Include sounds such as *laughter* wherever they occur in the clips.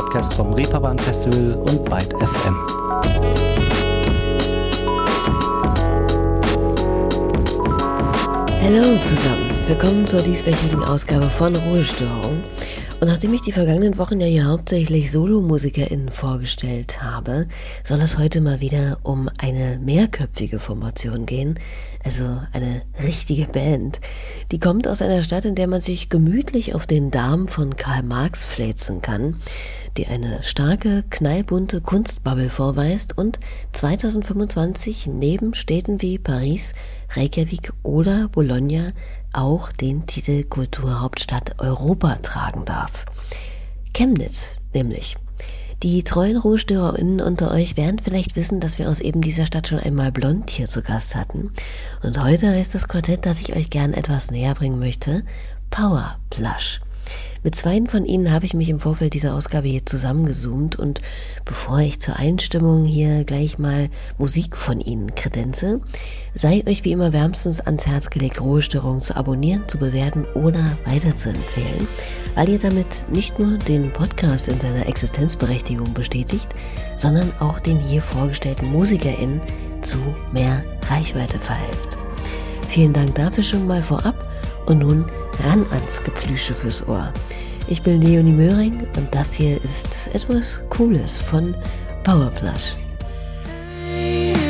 Podcast vom Reeperbahn Festival und Byte FM. Hallo zusammen, willkommen zur dieswöchigen Ausgabe von Ruhestörung. Und nachdem ich die vergangenen Wochen ja hier hauptsächlich SolomusikerInnen vorgestellt habe, soll es heute mal wieder um eine mehrköpfige Formation gehen, also eine richtige Band. Die kommt aus einer Stadt, in der man sich gemütlich auf den Darm von Karl Marx fläzen kann die eine starke, knallbunte Kunstbubble vorweist und 2025 neben Städten wie Paris, Reykjavik oder Bologna auch den Titel Kulturhauptstadt Europa tragen darf. Chemnitz nämlich. Die treuen RuhestörerInnen unter euch werden vielleicht wissen, dass wir aus eben dieser Stadt schon einmal Blond hier zu Gast hatten. Und heute heißt das Quartett, das ich euch gern etwas näher bringen möchte, Power Plush. Mit zweien von ihnen habe ich mich im Vorfeld dieser Ausgabe hier zusammengezoomt und bevor ich zur Einstimmung hier gleich mal Musik von ihnen kredenze, sei euch wie immer wärmstens ans Herz gelegt, Ruhestörungen zu abonnieren, zu bewerten oder weiterzuempfehlen, weil ihr damit nicht nur den Podcast in seiner Existenzberechtigung bestätigt, sondern auch den hier vorgestellten MusikerInnen zu mehr Reichweite verhelft. Vielen Dank dafür schon mal vorab und nun ran ans Geplüsche fürs Ohr. Ich bin Leonie Möhring und das hier ist etwas Cooles von Powerplush. Hey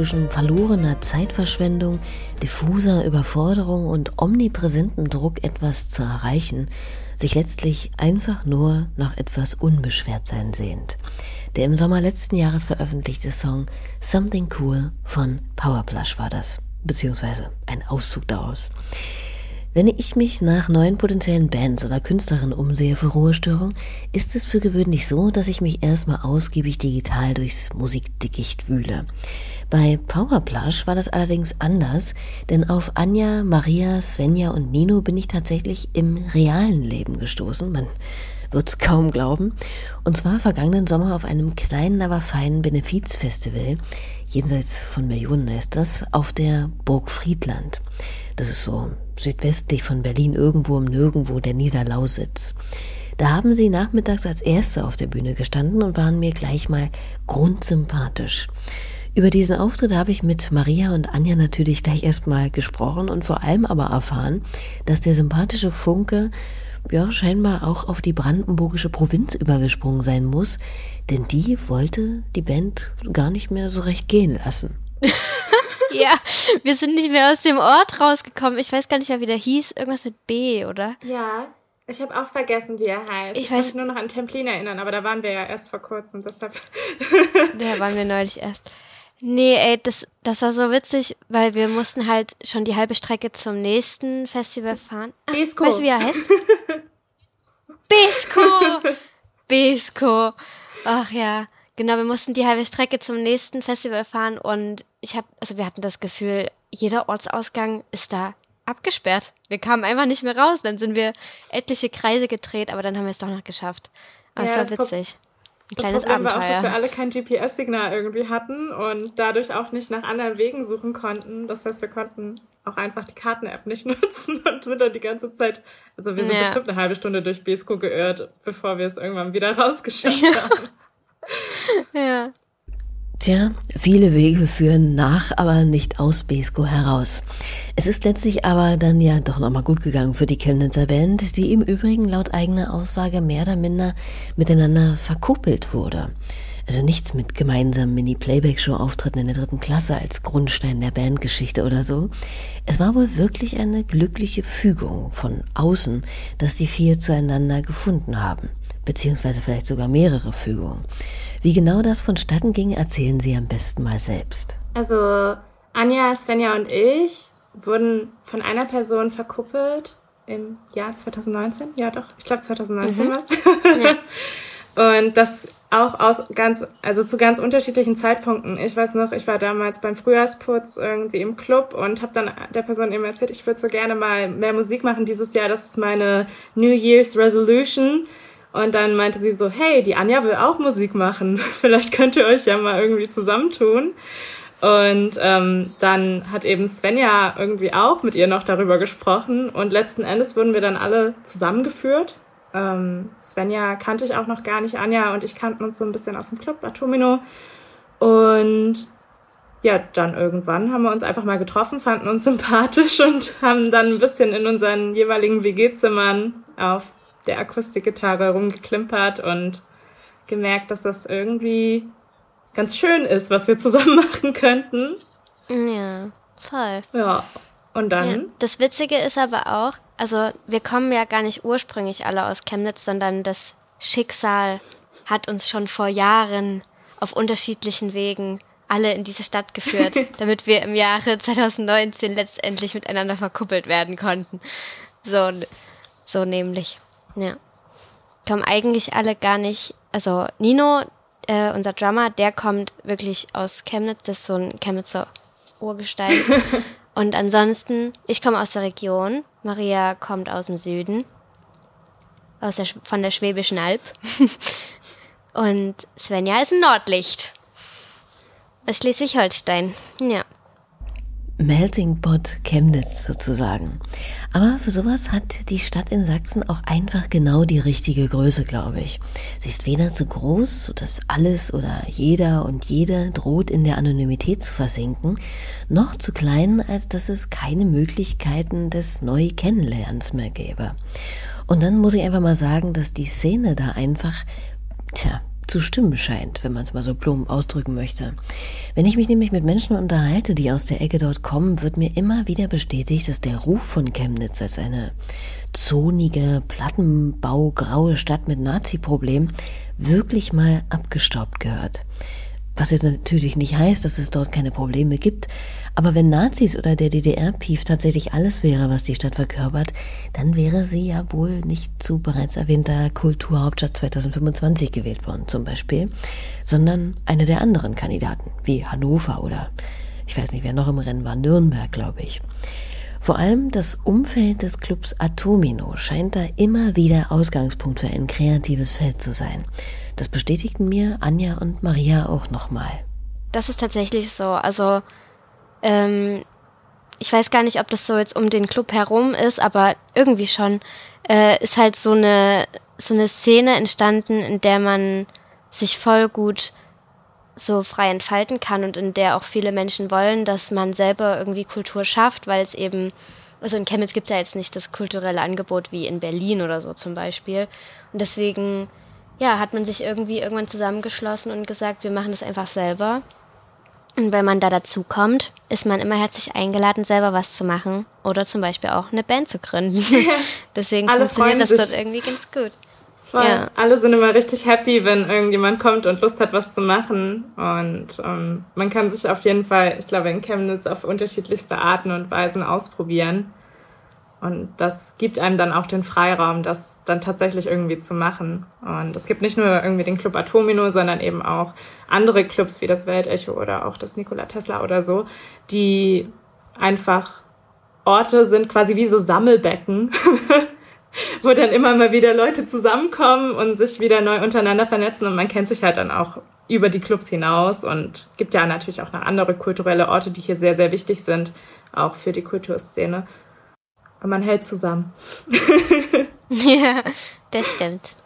zwischen verlorener Zeitverschwendung, diffuser Überforderung und omnipräsentem Druck etwas zu erreichen, sich letztlich einfach nur nach etwas Unbeschwertsein sehnt. Der im Sommer letzten Jahres veröffentlichte Song Something Cool von Powerplush war das, beziehungsweise ein Auszug daraus. Wenn ich mich nach neuen potenziellen Bands oder Künstlerinnen umsehe für Ruhestörung, ist es für gewöhnlich so, dass ich mich erstmal ausgiebig digital durchs Musikdickicht wühle. Bei Powerplush war das allerdings anders, denn auf Anja, Maria, Svenja und Nino bin ich tatsächlich im realen Leben gestoßen. Man wird's kaum glauben. Und zwar vergangenen Sommer auf einem kleinen, aber feinen Benefizfestival, jenseits von Millionen ist das, auf der Burg Friedland. Das ist so südwestlich von Berlin, irgendwo im Nirgendwo der Niederlausitz. Da haben sie nachmittags als Erste auf der Bühne gestanden und waren mir gleich mal grundsympathisch. Über diesen Auftritt habe ich mit Maria und Anja natürlich gleich erstmal gesprochen und vor allem aber erfahren, dass der sympathische Funke ja scheinbar auch auf die brandenburgische Provinz übergesprungen sein muss, denn die wollte die Band gar nicht mehr so recht gehen lassen. *laughs* ja, wir sind nicht mehr aus dem Ort rausgekommen. Ich weiß gar nicht mehr, wie der hieß. Irgendwas mit B, oder? Ja. Ich habe auch vergessen, wie er heißt. Ich, ich weiß, kann mich nur noch an Templin erinnern, aber da waren wir ja erst vor kurzem, deshalb. da waren wir neulich erst. Nee, ey, das, das war so witzig, weil wir mussten halt schon die halbe Strecke zum nächsten Festival fahren. Ah, Besco. Weißt du, wie er heißt? *laughs* Besco! Besco. Ach ja. Genau, wir mussten die halbe Strecke zum nächsten Festival fahren und ich habe, also wir hatten das Gefühl, jeder Ortsausgang ist da abgesperrt. Wir kamen einfach nicht mehr raus. Dann sind wir etliche Kreise gedreht, aber dann haben wir es doch noch geschafft. Aber ja, es war witzig. Ein kleines das Problem Abenteuer. war auch, dass wir alle kein GPS-Signal irgendwie hatten und dadurch auch nicht nach anderen Wegen suchen konnten. Das heißt, wir konnten auch einfach die Karten-App nicht *laughs* nutzen und sind dann die ganze Zeit, also wir sind ja. bestimmt eine halbe Stunde durch Besko geirrt, bevor wir es irgendwann wieder *laughs* rausgeschafft ja. haben. ja. Tja, viele Wege führen nach, aber nicht aus Besko heraus. Es ist letztlich aber dann ja doch nochmal gut gegangen für die Chemnitzer Band, die im Übrigen laut eigener Aussage mehr oder minder miteinander verkuppelt wurde. Also nichts mit gemeinsamen Mini-Playback-Show-Auftritten in der dritten Klasse als Grundstein der Bandgeschichte oder so. Es war wohl wirklich eine glückliche Fügung von außen, dass die vier zueinander gefunden haben beziehungsweise vielleicht sogar mehrere Fügungen. Wie genau das vonstatten ging, erzählen Sie am besten mal selbst. Also Anja, Svenja und ich wurden von einer Person verkuppelt im Jahr 2019. Ja, doch, ich glaube 2019 mhm. war es. Ja. *laughs* Und das auch aus ganz, also zu ganz unterschiedlichen Zeitpunkten. Ich weiß noch, ich war damals beim Frühjahrsputz irgendwie im Club und habe dann der Person eben erzählt, ich würde so gerne mal mehr Musik machen dieses Jahr. Das ist meine New Year's Resolution. Und dann meinte sie so, hey, die Anja will auch Musik machen. *laughs* Vielleicht könnt ihr euch ja mal irgendwie zusammentun. Und ähm, dann hat eben Svenja irgendwie auch mit ihr noch darüber gesprochen. Und letzten Endes wurden wir dann alle zusammengeführt. Ähm, Svenja kannte ich auch noch gar nicht. Anja und ich kannten uns so ein bisschen aus dem Club Atomino. Und ja, dann irgendwann haben wir uns einfach mal getroffen, fanden uns sympathisch und *laughs* haben dann ein bisschen in unseren jeweiligen WG-Zimmern auf der Akustikgitarre rumgeklimpert und gemerkt, dass das irgendwie ganz schön ist, was wir zusammen *laughs* machen könnten. Ja, voll. Ja, und dann? Ja. Das Witzige ist aber auch, also wir kommen ja gar nicht ursprünglich alle aus Chemnitz, sondern das Schicksal hat uns schon vor Jahren auf unterschiedlichen Wegen alle in diese Stadt geführt, *laughs* damit wir im Jahre 2019 letztendlich miteinander verkuppelt werden konnten. So, so nämlich. Ja. Kommen eigentlich alle gar nicht, also Nino, äh, unser Drummer, der kommt wirklich aus Chemnitz, das ist so ein Chemnitzer Urgestein. *laughs* Und ansonsten, ich komme aus der Region, Maria kommt aus dem Süden, aus der, von der Schwäbischen Alb. *laughs* Und Svenja ist ein Nordlicht. Aus Schleswig-Holstein, ja. Melting Pot Chemnitz sozusagen. Aber für sowas hat die Stadt in Sachsen auch einfach genau die richtige Größe, glaube ich. Sie ist weder zu groß, sodass alles oder jeder und jede droht in der Anonymität zu versinken, noch zu klein, als dass es keine Möglichkeiten des Neu-Kennenlernens mehr gäbe. Und dann muss ich einfach mal sagen, dass die Szene da einfach, tja, zu stimmen scheint, wenn man es mal so plump ausdrücken möchte. Wenn ich mich nämlich mit Menschen unterhalte, die aus der Ecke dort kommen, wird mir immer wieder bestätigt, dass der Ruf von Chemnitz als eine zonige, plattenbaugraue Stadt mit Nazi-Problem wirklich mal abgestaubt gehört. Was jetzt natürlich nicht heißt, dass es dort keine Probleme gibt, aber wenn Nazis oder der DDR-Pief tatsächlich alles wäre, was die Stadt verkörpert, dann wäre sie ja wohl nicht zu bereits erwähnter Kulturhauptstadt 2025 gewählt worden, zum Beispiel, sondern eine der anderen Kandidaten, wie Hannover oder ich weiß nicht, wer noch im Rennen war, Nürnberg, glaube ich. Vor allem das Umfeld des Clubs Atomino scheint da immer wieder Ausgangspunkt für ein kreatives Feld zu sein. Das bestätigten mir Anja und Maria auch nochmal. Das ist tatsächlich so. Also ähm, ich weiß gar nicht, ob das so jetzt um den Club herum ist, aber irgendwie schon, äh, ist halt so eine, so eine Szene entstanden, in der man sich voll gut so frei entfalten kann und in der auch viele Menschen wollen, dass man selber irgendwie Kultur schafft, weil es eben, also in Chemnitz gibt es ja jetzt nicht das kulturelle Angebot wie in Berlin oder so zum Beispiel. Und deswegen, ja, hat man sich irgendwie irgendwann zusammengeschlossen und gesagt, wir machen das einfach selber. Und wenn man da dazu kommt, ist man immer herzlich eingeladen, selber was zu machen oder zum Beispiel auch eine Band zu gründen. *laughs* *laughs* Deswegen Alle funktioniert das dort irgendwie ganz gut. Ja. Alle sind immer richtig happy, wenn irgendjemand kommt und Lust hat, was zu machen. Und ähm, man kann sich auf jeden Fall, ich glaube, in Chemnitz auf unterschiedlichste Arten und Weisen ausprobieren. Und das gibt einem dann auch den Freiraum, das dann tatsächlich irgendwie zu machen. Und es gibt nicht nur irgendwie den Club Atomino, sondern eben auch andere Clubs wie das Weltecho oder auch das Nikola Tesla oder so, die einfach Orte sind, quasi wie so Sammelbecken, *laughs* wo dann immer mal wieder Leute zusammenkommen und sich wieder neu untereinander vernetzen und man kennt sich halt dann auch über die Clubs hinaus und gibt ja natürlich auch noch andere kulturelle Orte, die hier sehr, sehr wichtig sind, auch für die Kulturszene. Und man hält zusammen. ja, das stimmt.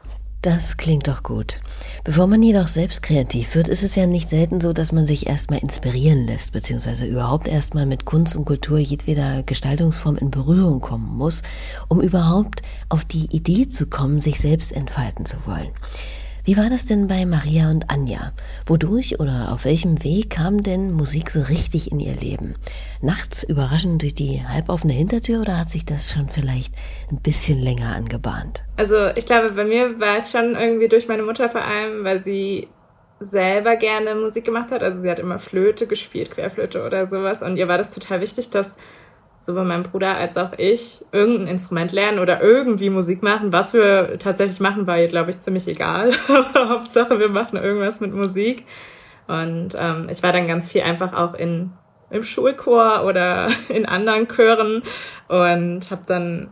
Das klingt doch gut. Bevor man jedoch selbst kreativ wird, ist es ja nicht selten so, dass man sich erstmal inspirieren lässt, beziehungsweise überhaupt erstmal mit Kunst und Kultur jedweder Gestaltungsform in Berührung kommen muss, um überhaupt auf die Idee zu kommen, sich selbst entfalten zu wollen. Wie war das denn bei Maria und Anja? Wodurch oder auf welchem Weg kam denn Musik so richtig in ihr Leben? Nachts überraschend durch die halboffene Hintertür oder hat sich das schon vielleicht ein bisschen länger angebahnt? Also ich glaube, bei mir war es schon irgendwie durch meine Mutter vor allem, weil sie selber gerne Musik gemacht hat. Also sie hat immer Flöte gespielt, Querflöte oder sowas. Und ihr war das total wichtig, dass sowohl mein Bruder als auch ich irgendein Instrument lernen oder irgendwie Musik machen. Was wir tatsächlich machen, war ihr, glaube ich, ziemlich egal. *laughs* Hauptsache, wir machen irgendwas mit Musik. Und ähm, ich war dann ganz viel einfach auch in im Schulchor oder *laughs* in anderen Chören und habe dann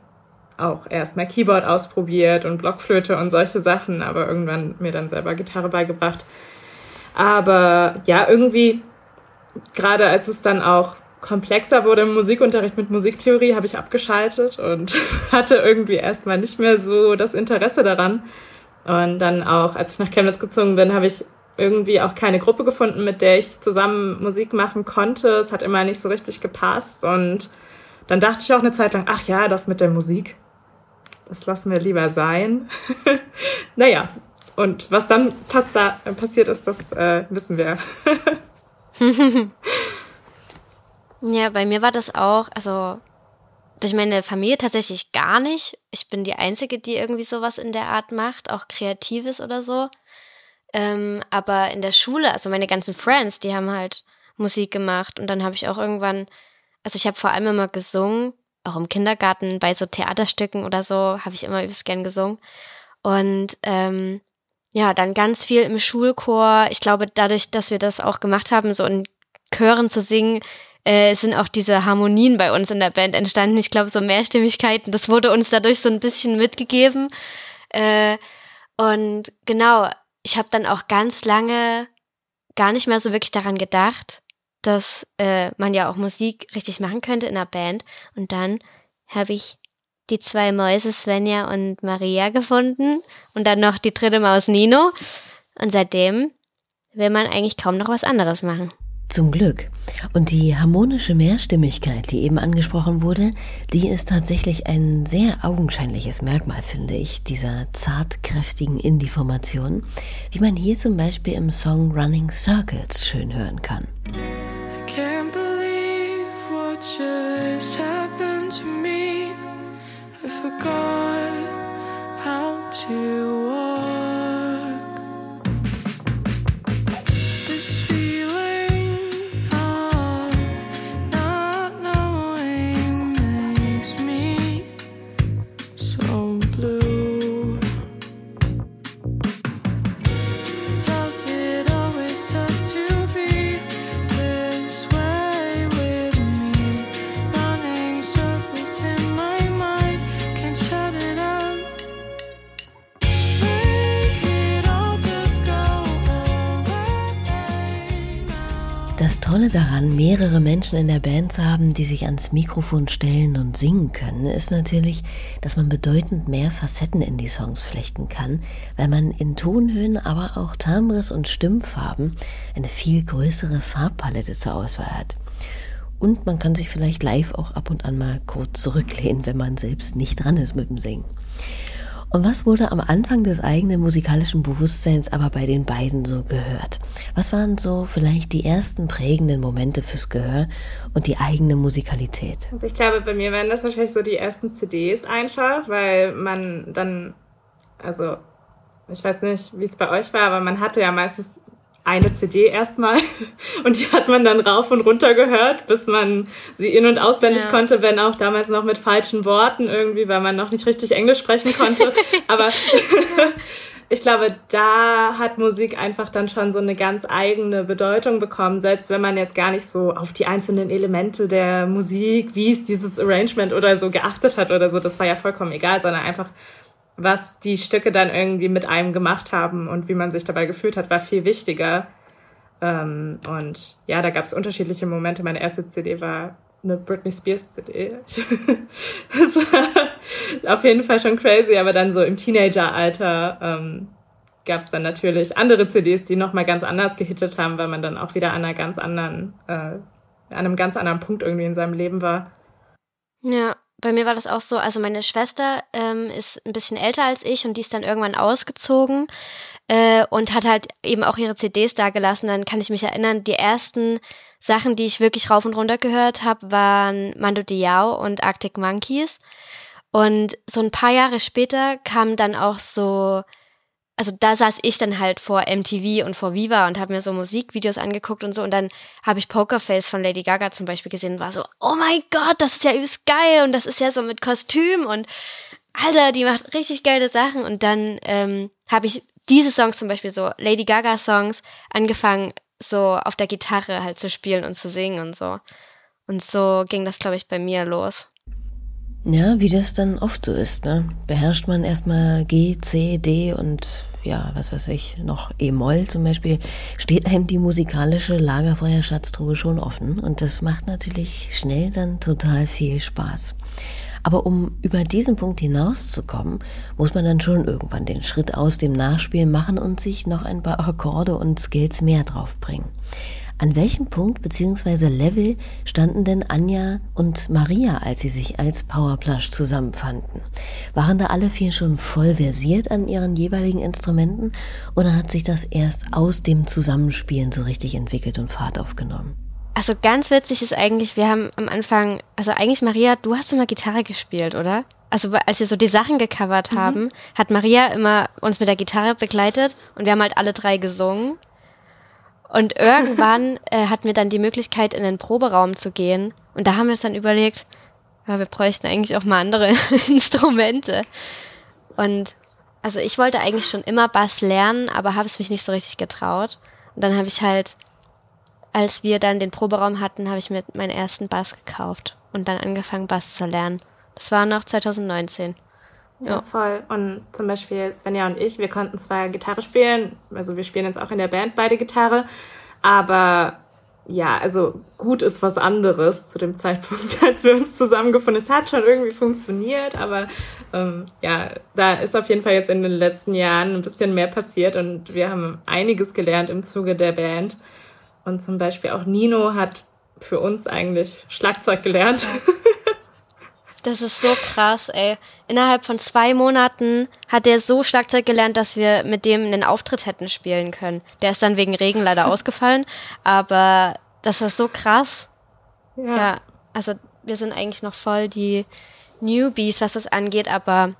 auch erstmal Keyboard ausprobiert und Blockflöte und solche Sachen, aber irgendwann mir dann selber Gitarre beigebracht. Aber ja, irgendwie, gerade als es dann auch komplexer wurde im Musikunterricht mit Musiktheorie, habe ich abgeschaltet und *laughs* hatte irgendwie erstmal nicht mehr so das Interesse daran. Und dann auch, als ich nach Chemnitz gezogen bin, habe ich irgendwie auch keine Gruppe gefunden, mit der ich zusammen Musik machen konnte. Es hat immer nicht so richtig gepasst. Und dann dachte ich auch eine Zeit lang, ach ja, das mit der Musik, das lassen wir lieber sein. *laughs* naja, und was dann pass passiert ist, das äh, wissen wir. *laughs* ja, bei mir war das auch, also durch meine Familie tatsächlich gar nicht. Ich bin die Einzige, die irgendwie sowas in der Art macht, auch Kreatives oder so. Ähm, aber in der Schule, also meine ganzen Friends, die haben halt Musik gemacht und dann habe ich auch irgendwann, also ich habe vor allem immer gesungen, auch im Kindergarten bei so Theaterstücken oder so habe ich immer übelst gern gesungen und ähm, ja, dann ganz viel im Schulchor. Ich glaube, dadurch, dass wir das auch gemacht haben, so in Chören zu singen, äh, sind auch diese Harmonien bei uns in der Band entstanden. Ich glaube, so Mehrstimmigkeiten, das wurde uns dadurch so ein bisschen mitgegeben. Äh, und genau, ich habe dann auch ganz lange gar nicht mehr so wirklich daran gedacht, dass äh, man ja auch Musik richtig machen könnte in einer Band. Und dann habe ich die zwei Mäuse Svenja und Maria gefunden und dann noch die dritte Maus Nino. Und seitdem will man eigentlich kaum noch was anderes machen. Zum Glück. Und die harmonische Mehrstimmigkeit, die eben angesprochen wurde, die ist tatsächlich ein sehr augenscheinliches Merkmal, finde ich, dieser zartkräftigen Indie-Formation, wie man hier zum Beispiel im Song Running Circles schön hören kann. I can't believe what just happened to me. I forgot how to Das Tolle daran, mehrere Menschen in der Band zu haben, die sich ans Mikrofon stellen und singen können, ist natürlich, dass man bedeutend mehr Facetten in die Songs flechten kann, weil man in Tonhöhen, aber auch Timbres und Stimmfarben eine viel größere Farbpalette zur Auswahl hat. Und man kann sich vielleicht live auch ab und an mal kurz zurücklehnen, wenn man selbst nicht dran ist mit dem Singen. Und was wurde am Anfang des eigenen musikalischen Bewusstseins aber bei den beiden so gehört? Was waren so vielleicht die ersten prägenden Momente fürs Gehör und die eigene Musikalität? Also ich glaube, bei mir waren das wahrscheinlich so die ersten CDs einfach, weil man dann, also ich weiß nicht, wie es bei euch war, aber man hatte ja meistens eine CD erstmal *laughs* und die hat man dann rauf und runter gehört, bis man sie in- und auswendig ja. konnte, wenn auch damals noch mit falschen Worten irgendwie, weil man noch nicht richtig Englisch sprechen konnte. *laughs* Aber *laughs* ich glaube, da hat Musik einfach dann schon so eine ganz eigene Bedeutung bekommen, selbst wenn man jetzt gar nicht so auf die einzelnen Elemente der Musik, wie es dieses Arrangement oder so geachtet hat oder so, das war ja vollkommen egal, sondern einfach was die Stücke dann irgendwie mit einem gemacht haben und wie man sich dabei gefühlt hat, war viel wichtiger. Ähm, und ja, da gab es unterschiedliche Momente. Meine erste CD war eine Britney Spears CD. *laughs* das war auf jeden Fall schon crazy, aber dann so im Teenageralter ähm, gab es dann natürlich andere CDs, die nochmal ganz anders gehittet haben, weil man dann auch wieder an einer ganz anderen, äh, an einem ganz anderen Punkt irgendwie in seinem Leben war. Ja, bei mir war das auch so, also meine Schwester ähm, ist ein bisschen älter als ich und die ist dann irgendwann ausgezogen äh, und hat halt eben auch ihre CDs da gelassen. Dann kann ich mich erinnern, die ersten Sachen, die ich wirklich rauf und runter gehört habe, waren Mando Diao und Arctic Monkeys. Und so ein paar Jahre später kamen dann auch so also da saß ich dann halt vor MTV und vor Viva und habe mir so Musikvideos angeguckt und so. Und dann habe ich Pokerface von Lady Gaga zum Beispiel gesehen und war so, oh mein Gott, das ist ja übelst geil und das ist ja so mit Kostüm und Alter, die macht richtig geile Sachen. Und dann ähm, habe ich diese Songs zum Beispiel so Lady Gaga Songs angefangen so auf der Gitarre halt zu spielen und zu singen und so. Und so ging das glaube ich bei mir los. Ja, wie das dann oft so ist, ne? Beherrscht man erstmal G, C, D und ja, was weiß ich, noch E-Moll zum Beispiel, steht einem die musikalische Lagerfeuerschatztruhe schon offen und das macht natürlich schnell dann total viel Spaß. Aber um über diesen Punkt hinauszukommen, muss man dann schon irgendwann den Schritt aus dem Nachspielen machen und sich noch ein paar Akkorde und Skills mehr draufbringen. An welchem Punkt bzw. Level standen denn Anja und Maria, als sie sich als Powerplush zusammenfanden? Waren da alle vier schon voll versiert an ihren jeweiligen Instrumenten oder hat sich das erst aus dem Zusammenspielen so richtig entwickelt und Fahrt aufgenommen? Also ganz witzig ist eigentlich, wir haben am Anfang, also eigentlich Maria, du hast immer Gitarre gespielt, oder? Also als wir so die Sachen gecovert mhm. haben, hat Maria immer uns mit der Gitarre begleitet und wir haben halt alle drei gesungen. Und irgendwann äh, hatten wir dann die Möglichkeit, in den Proberaum zu gehen. Und da haben wir uns dann überlegt, ja, wir bräuchten eigentlich auch mal andere *laughs* Instrumente. Und also ich wollte eigentlich schon immer Bass lernen, aber habe es mich nicht so richtig getraut. Und dann habe ich halt, als wir dann den Proberaum hatten, habe ich mir meinen ersten Bass gekauft und dann angefangen, Bass zu lernen. Das war noch 2019. Ja, voll. Und zum Beispiel Svenja und ich, wir konnten zwar Gitarre spielen, also wir spielen jetzt auch in der Band beide Gitarre, aber ja, also gut ist was anderes zu dem Zeitpunkt, *laughs* als wir uns zusammengefunden. Es hat schon irgendwie funktioniert, aber ähm, ja, da ist auf jeden Fall jetzt in den letzten Jahren ein bisschen mehr passiert und wir haben einiges gelernt im Zuge der Band. Und zum Beispiel auch Nino hat für uns eigentlich Schlagzeug gelernt. *laughs* Das ist so krass, ey. Innerhalb von zwei Monaten hat er so Schlagzeug gelernt, dass wir mit dem einen Auftritt hätten spielen können. Der ist dann wegen Regen leider *laughs* ausgefallen, aber das war so krass. Ja. ja. Also wir sind eigentlich noch voll die Newbies, was das angeht, aber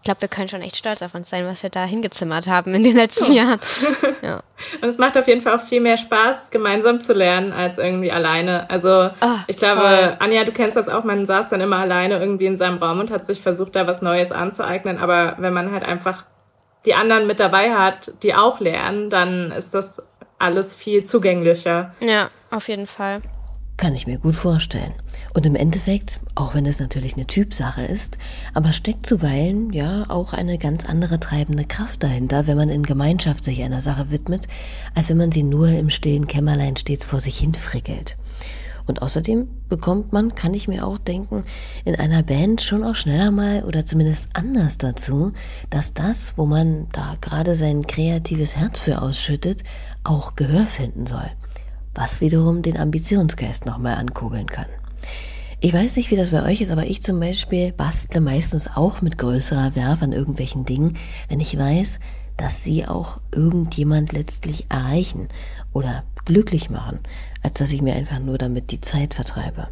ich glaube, wir können schon echt stolz auf uns sein, was wir da hingezimmert haben in den letzten ja. Jahren. *laughs* Ja. Und es macht auf jeden Fall auch viel mehr Spaß, gemeinsam zu lernen, als irgendwie alleine. Also oh, ich glaube, voll. Anja, du kennst das auch, man saß dann immer alleine irgendwie in seinem Raum und hat sich versucht, da was Neues anzueignen. Aber wenn man halt einfach die anderen mit dabei hat, die auch lernen, dann ist das alles viel zugänglicher. Ja, auf jeden Fall. Kann ich mir gut vorstellen. Und im Endeffekt, auch wenn es natürlich eine Typsache ist, aber steckt zuweilen ja auch eine ganz andere treibende Kraft dahinter, wenn man in Gemeinschaft sich einer Sache widmet, als wenn man sie nur im stillen Kämmerlein stets vor sich hin frickelt. Und außerdem bekommt man, kann ich mir auch denken, in einer Band schon auch schneller mal oder zumindest anders dazu, dass das, wo man da gerade sein kreatives Herz für ausschüttet, auch Gehör finden soll was wiederum den Ambitionsgeist nochmal ankurbeln kann. Ich weiß nicht, wie das bei euch ist, aber ich zum Beispiel bastle meistens auch mit größerer Werf an irgendwelchen Dingen, wenn ich weiß, dass sie auch irgendjemand letztlich erreichen oder glücklich machen, als dass ich mir einfach nur damit die Zeit vertreibe.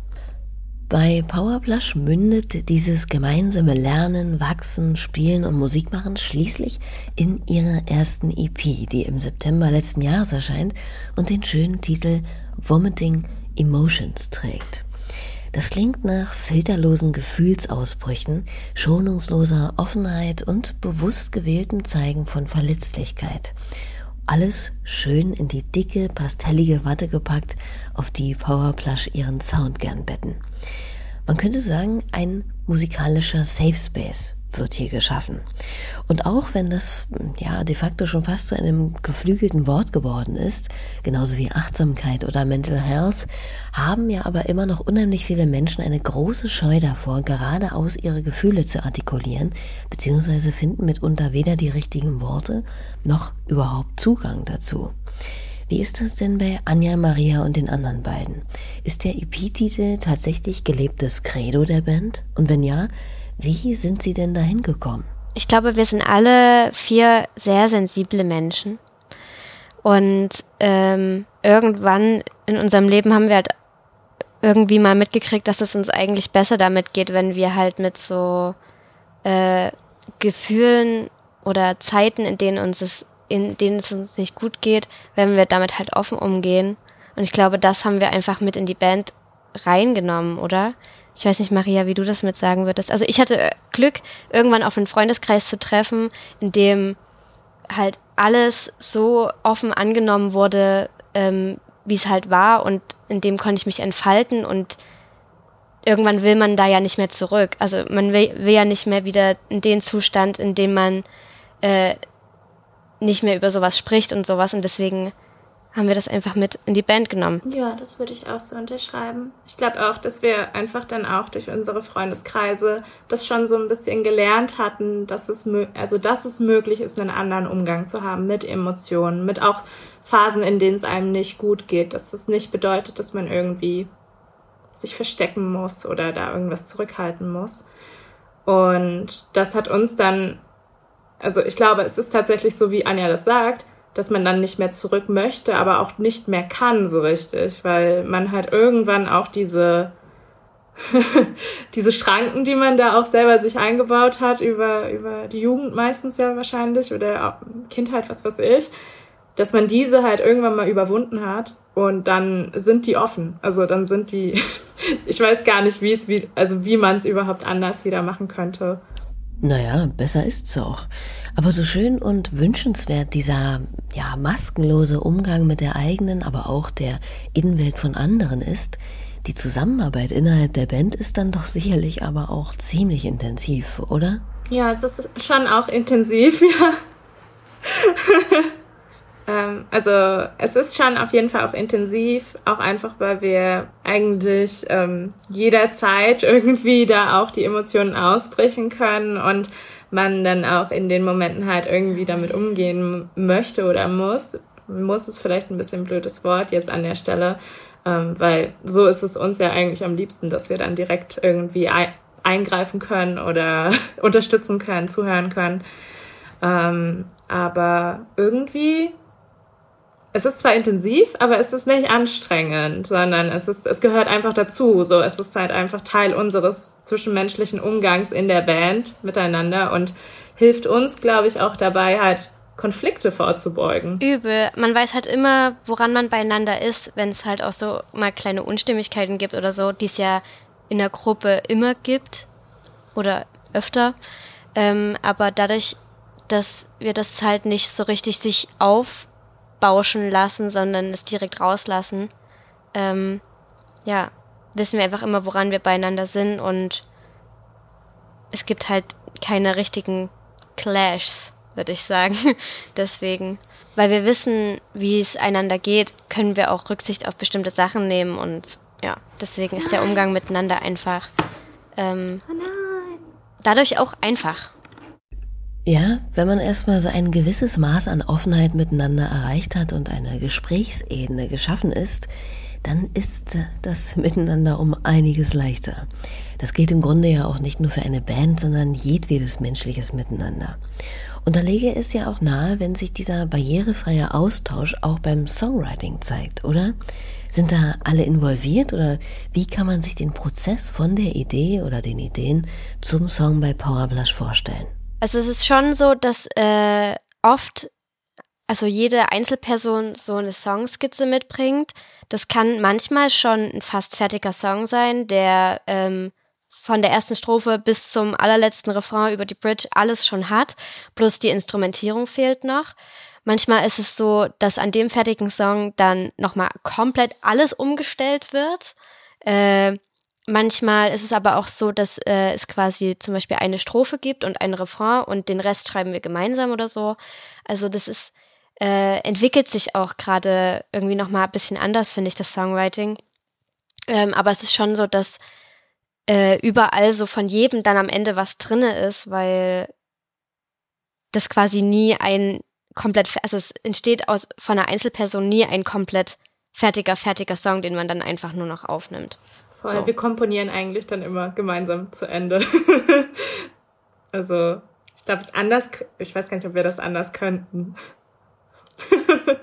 Bei Powerplush mündet dieses gemeinsame Lernen, Wachsen, Spielen und Musikmachen schließlich in ihrer ersten EP, die im September letzten Jahres erscheint und den schönen Titel Vomiting Emotions trägt. Das klingt nach filterlosen Gefühlsausbrüchen, schonungsloser Offenheit und bewusst gewähltem Zeigen von Verletzlichkeit. Alles schön in die dicke, pastellige Watte gepackt, auf die Powerplush ihren Sound gern betten. Man könnte sagen, ein musikalischer Safe Space wird hier geschaffen. Und auch wenn das ja de facto schon fast zu einem geflügelten Wort geworden ist, genauso wie Achtsamkeit oder Mental Health, haben ja aber immer noch unheimlich viele Menschen eine große Scheu davor, geradeaus ihre Gefühle zu artikulieren, beziehungsweise finden mitunter weder die richtigen Worte noch überhaupt Zugang dazu. Wie ist das denn bei Anja Maria und den anderen beiden? Ist der EP-Titel tatsächlich gelebtes Credo der Band? Und wenn ja, wie sind sie denn dahin gekommen? Ich glaube, wir sind alle vier sehr sensible Menschen. Und ähm, irgendwann in unserem Leben haben wir halt irgendwie mal mitgekriegt, dass es uns eigentlich besser damit geht, wenn wir halt mit so äh, Gefühlen oder Zeiten, in denen uns es, in denen es uns nicht gut geht, wenn wir damit halt offen umgehen. Und ich glaube, das haben wir einfach mit in die Band reingenommen, oder? Ich weiß nicht, Maria, wie du das mit sagen würdest. Also ich hatte Glück, irgendwann auf einen Freundeskreis zu treffen, in dem halt alles so offen angenommen wurde, ähm, wie es halt war und in dem konnte ich mich entfalten und irgendwann will man da ja nicht mehr zurück. Also man will, will ja nicht mehr wieder in den Zustand, in dem man äh, nicht mehr über sowas spricht und sowas und deswegen haben wir das einfach mit in die Band genommen. Ja, das würde ich auch so unterschreiben. Ich glaube auch, dass wir einfach dann auch durch unsere Freundeskreise das schon so ein bisschen gelernt hatten, dass es, also dass es möglich ist, einen anderen Umgang zu haben mit Emotionen, mit auch Phasen, in denen es einem nicht gut geht, dass es nicht bedeutet, dass man irgendwie sich verstecken muss oder da irgendwas zurückhalten muss. Und das hat uns dann, also ich glaube, es ist tatsächlich so, wie Anja das sagt, dass man dann nicht mehr zurück möchte, aber auch nicht mehr kann so richtig, weil man halt irgendwann auch diese *laughs* diese Schranken, die man da auch selber sich eingebaut hat über über die Jugend meistens ja wahrscheinlich oder Kindheit, was weiß ich, dass man diese halt irgendwann mal überwunden hat und dann sind die offen. Also dann sind die, *laughs* ich weiß gar nicht, wie es, wie, also wie man es überhaupt anders wieder machen könnte. Naja, besser ist's auch. Aber so schön und wünschenswert dieser, ja, maskenlose Umgang mit der eigenen, aber auch der Innenwelt von anderen ist, die Zusammenarbeit innerhalb der Band ist dann doch sicherlich aber auch ziemlich intensiv, oder? Ja, es ist schon auch intensiv, *laughs* ja. Ähm, also es ist schon auf jeden Fall auch intensiv, auch einfach, weil wir eigentlich ähm, jederzeit *laughs* irgendwie da auch die Emotionen ausbrechen können und man dann auch in den Momenten halt irgendwie damit umgehen möchte oder muss. Muss ist vielleicht ein bisschen blödes Wort jetzt an der Stelle, ähm, weil so ist es uns ja eigentlich am liebsten, dass wir dann direkt irgendwie eingreifen können oder *laughs* unterstützen können, zuhören können. Ähm, aber irgendwie es ist zwar intensiv, aber es ist nicht anstrengend, sondern es ist, es gehört einfach dazu. So, es ist halt einfach Teil unseres zwischenmenschlichen Umgangs in der Band miteinander und hilft uns, glaube ich, auch dabei, halt Konflikte vorzubeugen. Übel. Man weiß halt immer, woran man beieinander ist, wenn es halt auch so mal kleine Unstimmigkeiten gibt oder so, die es ja in der Gruppe immer gibt oder öfter. Ähm, aber dadurch, dass wir das halt nicht so richtig sich auf bauschen lassen, sondern es direkt rauslassen. Ähm, ja, wissen wir einfach immer, woran wir beieinander sind und es gibt halt keine richtigen Clashs, würde ich sagen. *laughs* Deswegen, weil wir wissen, wie es einander geht, können wir auch Rücksicht auf bestimmte Sachen nehmen und ja, deswegen ist der Umgang miteinander einfach ähm, oh dadurch auch einfach. Ja, wenn man erstmal so ein gewisses Maß an Offenheit miteinander erreicht hat und eine Gesprächsebene geschaffen ist, dann ist das *laughs* Miteinander um einiges leichter. Das gilt im Grunde ja auch nicht nur für eine Band, sondern jedwedes menschliches Miteinander. Und da lege es ja auch nahe, wenn sich dieser barrierefreie Austausch auch beim Songwriting zeigt, oder? Sind da alle involviert oder wie kann man sich den Prozess von der Idee oder den Ideen zum Song bei Powerblush vorstellen? Also es ist schon so, dass äh, oft, also jede Einzelperson so eine Songskizze mitbringt. Das kann manchmal schon ein fast fertiger Song sein, der ähm, von der ersten Strophe bis zum allerletzten Refrain über die Bridge alles schon hat, bloß die Instrumentierung fehlt noch. Manchmal ist es so, dass an dem fertigen Song dann nochmal komplett alles umgestellt wird. Äh, Manchmal ist es aber auch so, dass äh, es quasi zum Beispiel eine Strophe gibt und ein Refrain und den Rest schreiben wir gemeinsam oder so. Also das ist, äh, entwickelt sich auch gerade irgendwie nochmal ein bisschen anders, finde ich, das Songwriting. Ähm, aber es ist schon so, dass äh, überall so von jedem dann am Ende was drinne ist, weil das quasi nie ein komplett, also es entsteht aus von einer Einzelperson nie ein komplett fertiger, fertiger Song, den man dann einfach nur noch aufnimmt. Voll, so. wir komponieren eigentlich dann immer gemeinsam zu Ende. *laughs* also, ich glaube, es anders, ich weiß gar nicht, ob wir das anders könnten. *laughs*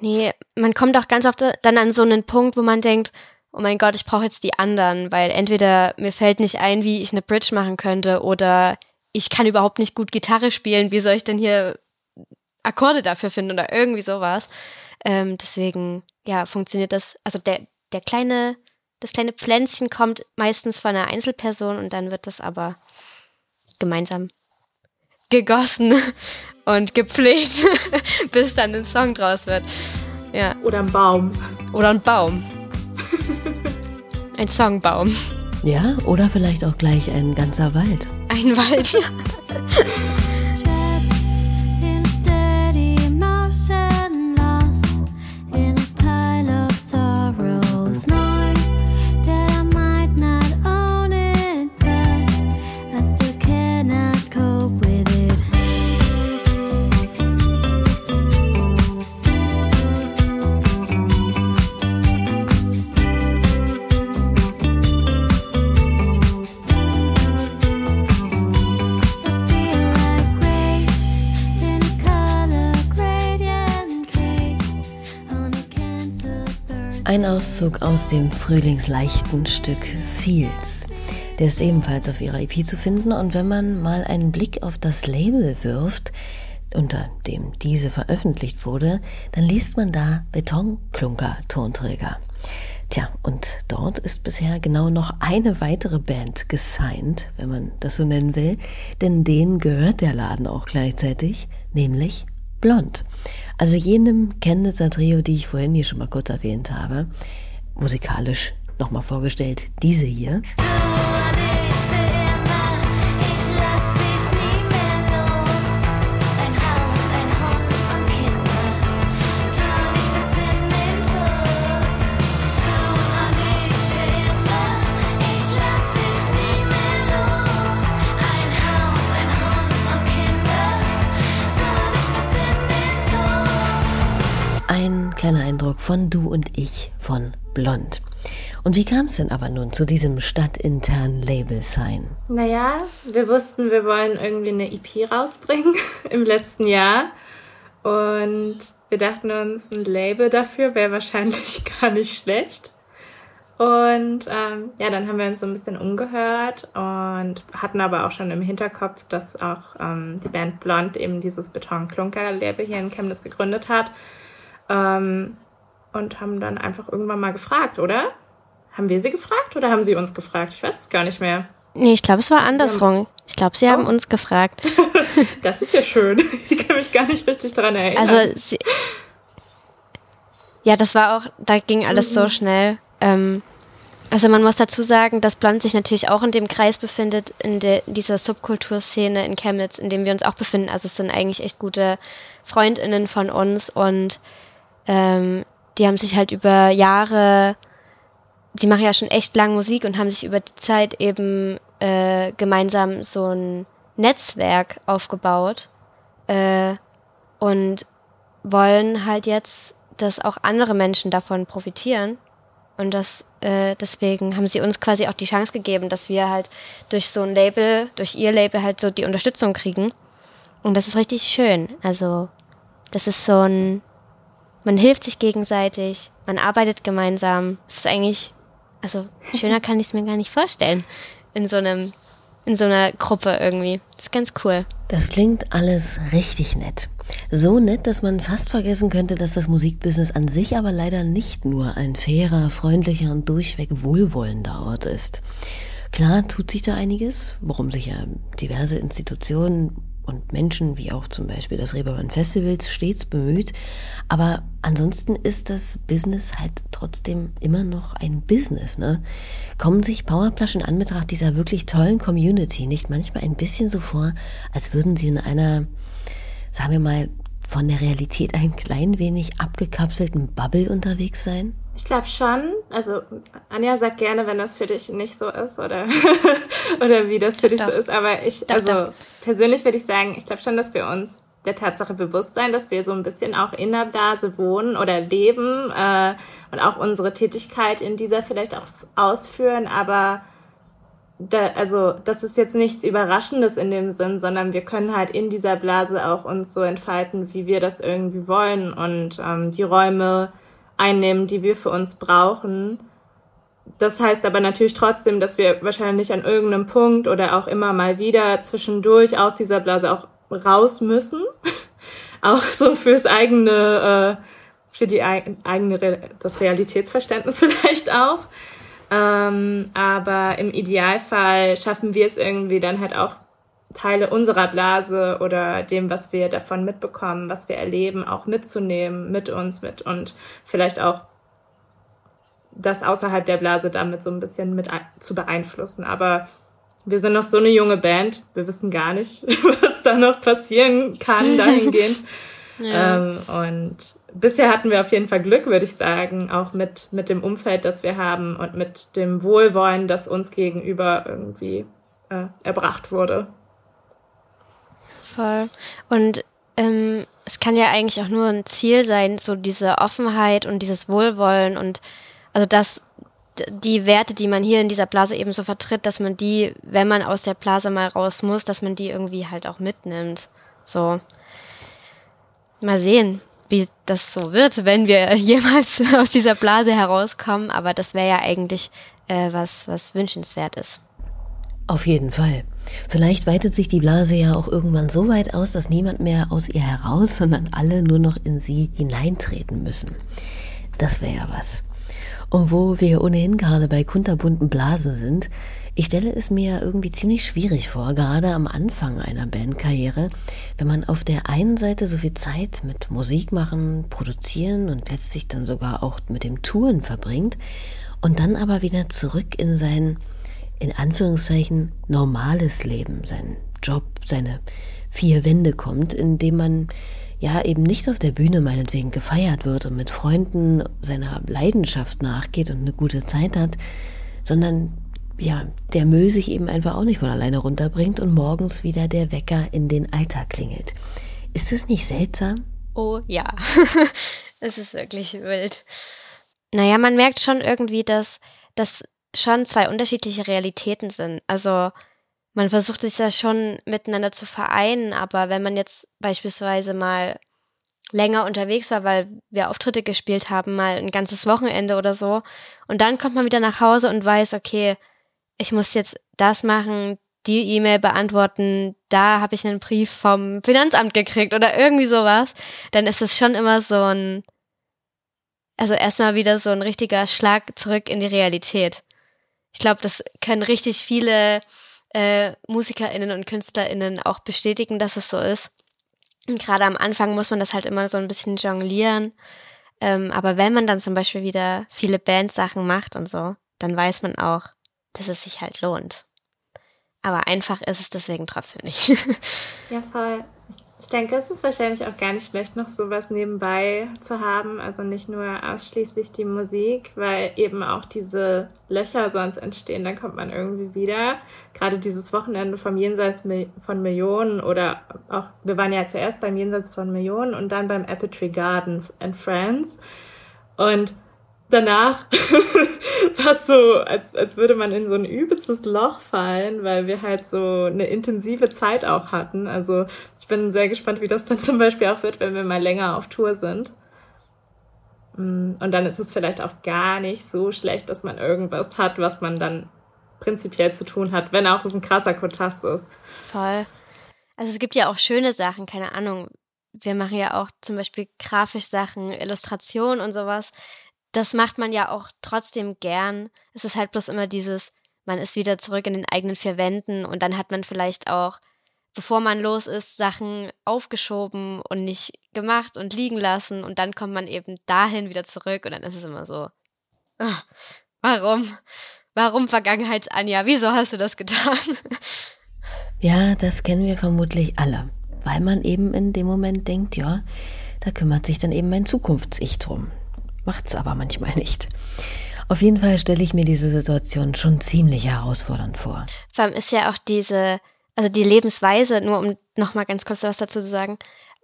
nee, man kommt auch ganz oft dann an so einen Punkt, wo man denkt, oh mein Gott, ich brauche jetzt die anderen, weil entweder mir fällt nicht ein, wie ich eine Bridge machen könnte oder ich kann überhaupt nicht gut Gitarre spielen, wie soll ich denn hier Akkorde dafür finden oder irgendwie sowas. Ähm, deswegen, ja, funktioniert das, also der, der kleine, das kleine Pflänzchen kommt meistens von einer Einzelperson und dann wird das aber gemeinsam gegossen *laughs* und gepflegt, *laughs* bis dann ein Song draus wird. Ja. Oder ein Baum. Oder ein Baum. ein Songbaum. Ja, oder vielleicht auch gleich ein ganzer Wald. Ein Wald, ja. *laughs* Auszug aus dem frühlingsleichten Stück Fields. Der ist ebenfalls auf ihrer EP zu finden und wenn man mal einen Blick auf das Label wirft, unter dem diese veröffentlicht wurde, dann liest man da Betonklunker-Tonträger. Tja, und dort ist bisher genau noch eine weitere Band gesigned, wenn man das so nennen will, denn denen gehört der Laden auch gleichzeitig, nämlich Blond. Also jenem Chemnitzer Trio, die ich vorhin hier schon mal kurz erwähnt habe, musikalisch nochmal vorgestellt, diese hier. Eindruck von Du und ich von Blond. Und wie kam es denn aber nun zu diesem stadtinternen Label-Sign? Naja, wir wussten, wir wollen irgendwie eine EP rausbringen *laughs* im letzten Jahr. Und wir dachten uns, ein Label dafür wäre wahrscheinlich *laughs* gar nicht schlecht. Und ähm, ja, dann haben wir uns so ein bisschen umgehört und hatten aber auch schon im Hinterkopf, dass auch ähm, die Band Blond eben dieses Beton-Klunker-Label hier in Chemnitz gegründet hat. Ähm, und haben dann einfach irgendwann mal gefragt, oder? Haben wir sie gefragt oder haben sie uns gefragt? Ich weiß es gar nicht mehr. Nee, ich glaube, es war andersrum. Ich glaube, sie oh. haben uns gefragt. *laughs* das ist ja schön. Ich kann mich gar nicht richtig daran erinnern. Also, sie, ja, das war auch, da ging alles mhm. so schnell. Ähm, also man muss dazu sagen, dass Blond sich natürlich auch in dem Kreis befindet, in, de, dieser Subkulturszene in Chemnitz, in dem wir uns auch befinden. Also es sind eigentlich echt gute Freundinnen von uns und ähm, die haben sich halt über Jahre, die machen ja schon echt lang Musik und haben sich über die Zeit eben äh, gemeinsam so ein Netzwerk aufgebaut äh, und wollen halt jetzt, dass auch andere Menschen davon profitieren. Und das, äh, deswegen haben sie uns quasi auch die Chance gegeben, dass wir halt durch so ein Label, durch ihr Label halt so die Unterstützung kriegen. Und das ist richtig schön. Also, das ist so ein, man hilft sich gegenseitig, man arbeitet gemeinsam. Es ist eigentlich, also schöner kann ich es mir gar nicht vorstellen. In so einem, in so einer Gruppe irgendwie. Das ist ganz cool. Das klingt alles richtig nett. So nett, dass man fast vergessen könnte, dass das Musikbusiness an sich aber leider nicht nur ein fairer, freundlicher und durchweg wohlwollender Ort ist. Klar tut sich da einiges, worum sich ja diverse Institutionen und Menschen, wie auch zum Beispiel das Reeperbahn Festivals, stets bemüht. Aber ansonsten ist das Business halt trotzdem immer noch ein Business. Ne? Kommen sich Powerplush in Anbetracht dieser wirklich tollen Community nicht manchmal ein bisschen so vor, als würden sie in einer, sagen wir mal, von der Realität ein klein wenig abgekapselten Bubble unterwegs sein? Ich glaube schon. Also Anja sagt gerne, wenn das für dich nicht so ist oder *laughs* oder wie das für dich doch. so ist. Aber ich, doch, also doch. persönlich würde ich sagen, ich glaube schon, dass wir uns der Tatsache bewusst sein, dass wir so ein bisschen auch in der Blase wohnen oder leben äh, und auch unsere Tätigkeit in dieser vielleicht auch ausführen, aber da, also das ist jetzt nichts Überraschendes in dem Sinn, sondern wir können halt in dieser Blase auch uns so entfalten, wie wir das irgendwie wollen und ähm, die Räume einnehmen, die wir für uns brauchen. das heißt aber natürlich trotzdem, dass wir wahrscheinlich an irgendeinem Punkt oder auch immer mal wieder zwischendurch aus dieser Blase auch raus müssen. *laughs* auch so fürs eigene, äh, für die eigene, das Realitätsverständnis *laughs* vielleicht auch. Ähm, aber im Idealfall schaffen wir es irgendwie dann halt auch Teile unserer Blase oder dem, was wir davon mitbekommen, was wir erleben, auch mitzunehmen, mit uns mit und vielleicht auch das außerhalb der Blase damit so ein bisschen mit zu beeinflussen. Aber wir sind noch so eine junge Band. Wir wissen gar nicht, *laughs* was da noch passieren kann *laughs* dahingehend. ja. ähm, und bisher hatten wir auf jeden Fall Glück, würde ich sagen, auch mit, mit dem Umfeld, das wir haben und mit dem Wohlwollen, das uns gegenüber irgendwie äh, erbracht wurde. Voll. Und ähm, es kann ja eigentlich auch nur ein Ziel sein, so diese Offenheit und dieses Wohlwollen und also dass die Werte, die man hier in dieser Blase eben so vertritt, dass man die, wenn man aus der Blase mal raus muss, dass man die irgendwie halt auch mitnimmt. So. Mal sehen, wie das so wird, wenn wir *laughs* jemals aus dieser Blase herauskommen. Aber das wäre ja eigentlich äh, was, was wünschenswert ist. Auf jeden Fall. Vielleicht weitet sich die Blase ja auch irgendwann so weit aus, dass niemand mehr aus ihr heraus, sondern alle nur noch in sie hineintreten müssen. Das wäre ja was. Und wo wir ohnehin gerade bei kunterbunten Blasen sind, ich stelle es mir irgendwie ziemlich schwierig vor, gerade am Anfang einer Bandkarriere, wenn man auf der einen Seite so viel Zeit mit Musik machen, produzieren und letztlich dann sogar auch mit dem Touren verbringt und dann aber wieder zurück in sein, in Anführungszeichen, normales Leben, seinen Job, seine vier Wände kommt, in dem man ja eben nicht auf der Bühne meinetwegen gefeiert wird und mit Freunden seiner Leidenschaft nachgeht und eine gute Zeit hat, sondern ja, der Müll sich eben einfach auch nicht von alleine runterbringt und morgens wieder der Wecker in den Alltag klingelt. Ist das nicht seltsam? Oh ja, *laughs* es ist wirklich wild. Naja, man merkt schon irgendwie, dass das schon zwei unterschiedliche Realitäten sind. Also man versucht sich ja schon miteinander zu vereinen, aber wenn man jetzt beispielsweise mal länger unterwegs war, weil wir Auftritte gespielt haben, mal ein ganzes Wochenende oder so, und dann kommt man wieder nach Hause und weiß, okay, ich muss jetzt das machen, die E-Mail beantworten, da habe ich einen Brief vom Finanzamt gekriegt oder irgendwie sowas, dann ist es schon immer so ein, also erstmal wieder so ein richtiger Schlag zurück in die Realität. Ich glaube, das können richtig viele äh, MusikerInnen und KünstlerInnen auch bestätigen, dass es so ist. Und gerade am Anfang muss man das halt immer so ein bisschen jonglieren. Ähm, aber wenn man dann zum Beispiel wieder viele Bandsachen macht und so, dann weiß man auch, dass es sich halt lohnt. Aber einfach ist es deswegen trotzdem nicht. *laughs* ja, voll. Ich denke, es ist wahrscheinlich auch gar nicht schlecht, noch sowas nebenbei zu haben. Also nicht nur ausschließlich die Musik, weil eben auch diese Löcher sonst entstehen. Dann kommt man irgendwie wieder. Gerade dieses Wochenende vom Jenseits von Millionen oder auch, wir waren ja zuerst beim Jenseits von Millionen und dann beim Apple Tree Garden in France. Und danach *laughs* war es so, als, als würde man in so ein übelstes Loch fallen, weil wir halt so eine intensive Zeit auch hatten. Also ich bin sehr gespannt, wie das dann zum Beispiel auch wird, wenn wir mal länger auf Tour sind. Mm, und dann ist es vielleicht auch gar nicht so schlecht, dass man irgendwas hat, was man dann prinzipiell zu tun hat, wenn auch es ein krasser Kontrast ist. Voll. Also es gibt ja auch schöne Sachen, keine Ahnung. Wir machen ja auch zum Beispiel grafisch Sachen, Illustration und sowas das macht man ja auch trotzdem gern. Es ist halt bloß immer dieses, man ist wieder zurück in den eigenen vier Wänden und dann hat man vielleicht auch, bevor man los ist, Sachen aufgeschoben und nicht gemacht und liegen lassen und dann kommt man eben dahin wieder zurück und dann ist es immer so, ach, warum? Warum Vergangenheits-Anja? Wieso hast du das getan? *laughs* Ja, das kennen wir vermutlich alle, weil man eben in dem Moment denkt, ja, da kümmert sich dann eben mein Zukunfts-Ich drum macht's aber manchmal nicht. Auf jeden Fall stelle ich mir diese Situation schon ziemlich herausfordernd vor. Vor allem ist ja auch diese, also die Lebensweise, nur um nochmal ganz kurz was dazu zu sagen,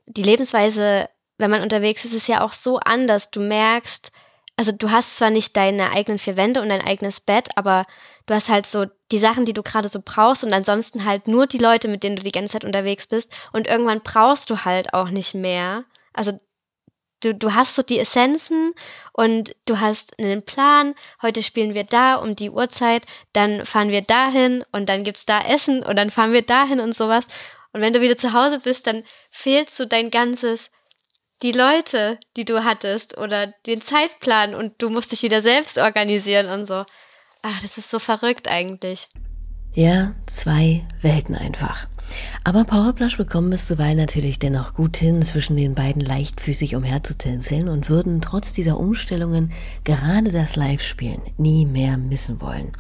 die Lebensweise, wenn man unterwegs ist, ist ja auch so anders. Du merkst, also du hast zwar nicht deine eigenen vier Wände und dein eigenes Bett, aber du hast halt so die Sachen, die du gerade so brauchst und ansonsten halt nur die Leute, mit denen du die ganze Zeit unterwegs bist und irgendwann brauchst du halt auch nicht mehr. Also du, du hast so die Essenzen und du hast einen Plan. Heute spielen wir da um die Uhrzeit, dann fahren wir dahin und dann gibt's da Essen und dann fahren wir dahin und sowas. Und wenn du wieder zu Hause bist, dann fehlt so dein ganzes, die Leute, die du hattest oder den Zeitplan und du musst dich wieder selbst organisieren und so. Ach, das ist so verrückt eigentlich. Ja, zwei Welten einfach. Aber Powerplush bekommen es zuweilen natürlich dennoch gut hin, zwischen den beiden leichtfüßig umherzutänzeln und würden trotz dieser Umstellungen gerade das Live-Spielen nie mehr missen wollen.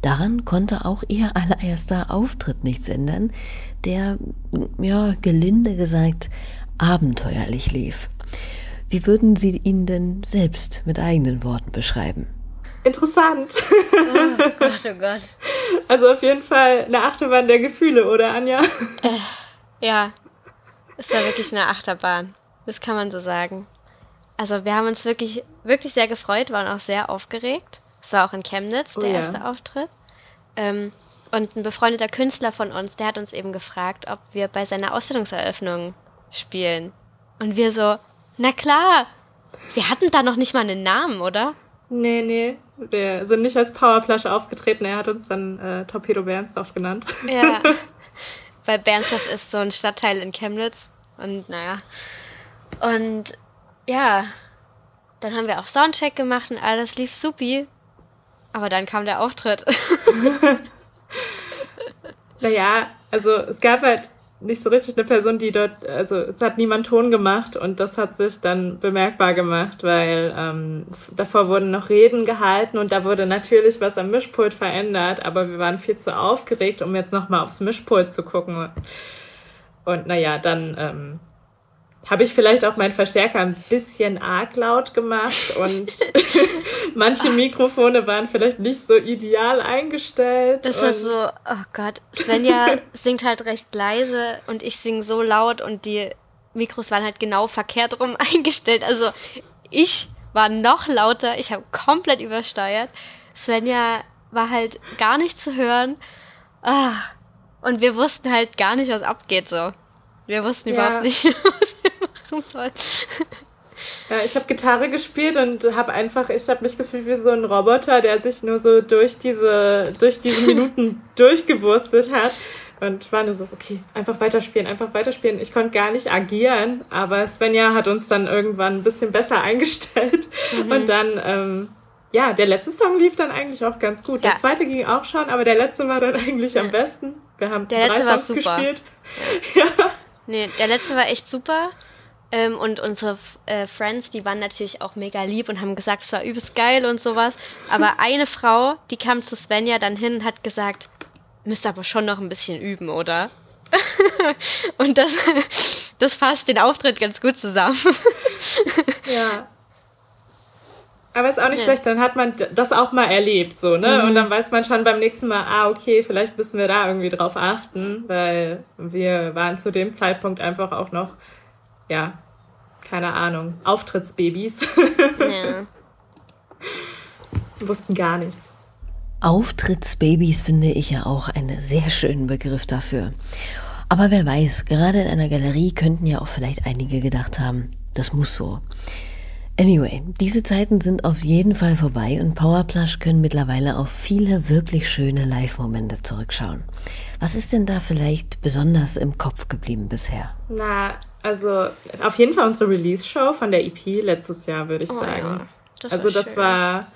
Daran konnte auch ihr allererster Auftritt nichts ändern, der, ja, gelinde gesagt, abenteuerlich lief. Wie würden Sie ihn denn selbst mit eigenen Worten beschreiben? Interessant. Oh Gott, oh Gott. Also auf jeden Fall eine Achterbahn der Gefühle, oder Anja? Äh, ja, es war wirklich eine Achterbahn. Das kann man so sagen. Also wir haben uns wirklich, wirklich sehr gefreut, waren auch sehr aufgeregt. Es war auch in Chemnitz, der oh, ja. erste Auftritt. Ähm, und ein befreundeter Künstler von uns, der hat uns eben gefragt, ob wir bei seiner Ausstellungseröffnung spielen. Und wir so, na klar. Wir hatten da noch nicht mal einen Namen, oder? Nee, nee. Wir sind nicht als Powerplush aufgetreten. Er hat uns dann äh, Torpedo Bernsdorf genannt. Ja. *laughs* Weil Bernsdorf ist so ein Stadtteil in Chemnitz. Und naja. Und ja, dann haben wir auch Soundcheck gemacht und alles lief supi. Aber dann kam der Auftritt. *laughs* naja, also es gab halt nicht so richtig eine Person, die dort, also es hat niemand Ton gemacht und das hat sich dann bemerkbar gemacht, weil ähm, davor wurden noch Reden gehalten und da wurde natürlich was am Mischpult verändert, aber wir waren viel zu aufgeregt, um jetzt nochmal aufs Mischpult zu gucken. Und naja, dann ähm, habe ich vielleicht auch meinen Verstärker ein bisschen arg laut gemacht und *laughs* manche Mikrofone waren vielleicht nicht so ideal eingestellt. Das war so, oh Gott, Svenja *laughs* singt halt recht leise und ich singe so laut und die Mikros waren halt genau verkehrt rum *laughs* eingestellt. Also ich war noch lauter, ich habe komplett übersteuert. Svenja war halt gar nicht zu hören. Ah, und wir wussten halt gar nicht, was abgeht so. Wir wussten ja. überhaupt nicht, was soll. Ja, ich habe Gitarre gespielt und habe einfach, ich habe mich gefühlt wie so ein Roboter, der sich nur so durch diese, durch diese *laughs* Minuten durchgewurstet hat. Und war nur so, okay, einfach weiterspielen, einfach weiterspielen. Ich konnte gar nicht agieren, aber Svenja hat uns dann irgendwann ein bisschen besser *laughs* eingestellt. Mhm. Und dann, ähm, ja, der letzte Song lief dann eigentlich auch ganz gut. Ja. Der zweite ging auch schon, aber der letzte war dann eigentlich am besten. Wir haben der drei Songs gespielt. Ja. *laughs* ja. Nee, der letzte war echt super. Ähm, und unsere äh, Friends, die waren natürlich auch mega lieb und haben gesagt, es war übelst geil und sowas. Aber *laughs* eine Frau, die kam zu Svenja dann hin und hat gesagt, müsst aber schon noch ein bisschen üben, oder? *laughs* und das, das fasst den Auftritt ganz gut zusammen. *laughs* ja. Aber ist auch nicht ja. schlecht, dann hat man das auch mal erlebt, so, ne? Mhm. Und dann weiß man schon beim nächsten Mal, ah, okay, vielleicht müssen wir da irgendwie drauf achten, weil wir waren zu dem Zeitpunkt einfach auch noch, ja, keine Ahnung, Auftrittsbabys. *laughs* Ja. Wussten gar nichts. Auftrittsbabys finde ich ja auch einen sehr schönen Begriff dafür. Aber wer weiß, gerade in einer Galerie könnten ja auch vielleicht einige gedacht haben, das muss so. Anyway, diese Zeiten sind auf jeden Fall vorbei und Powerplush können mittlerweile auf viele wirklich schöne Live-Momente zurückschauen. Was ist denn da vielleicht besonders im Kopf geblieben bisher? Na, also auf jeden Fall unsere Release-Show von der EP letztes Jahr, würde ich oh, sagen. Ja. Das also das schön. war,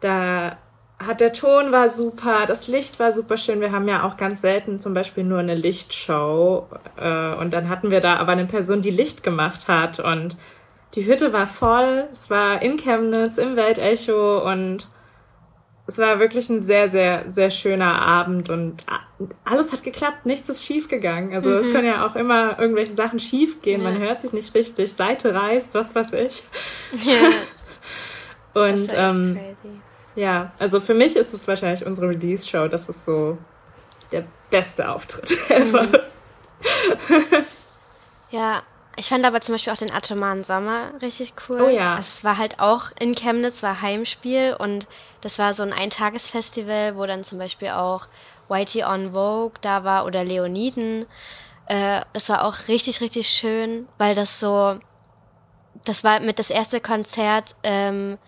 da hat der Ton war super, das Licht war super schön. Wir haben ja auch ganz selten zum Beispiel nur eine Lichtshow äh, und dann hatten wir da aber eine Person, die Licht gemacht hat und die Hütte war voll. Es war in Chemnitz im Weltecho und es war wirklich ein sehr, sehr, sehr schöner Abend und alles hat geklappt, nichts ist schief gegangen. Also mhm. es können ja auch immer irgendwelche Sachen schief gehen, ja. man hört sich nicht richtig, Seite reißt, was weiß ich. Ja. *laughs* und ähm, ja, also für mich ist es wahrscheinlich unsere Release-Show, das ist so der beste Auftritt *laughs* ever. Mhm. *laughs* ja, ich fand aber zum Beispiel auch den Atomaren Sommer richtig cool. Oh ja. Es war halt auch in Chemnitz, war Heimspiel und das war so ein Eintagesfestival, wo dann zum Beispiel auch Whitey on Vogue da war oder Leoniden. Äh, das war auch richtig, richtig schön, weil das so, das war mit das erste Konzert, ähm,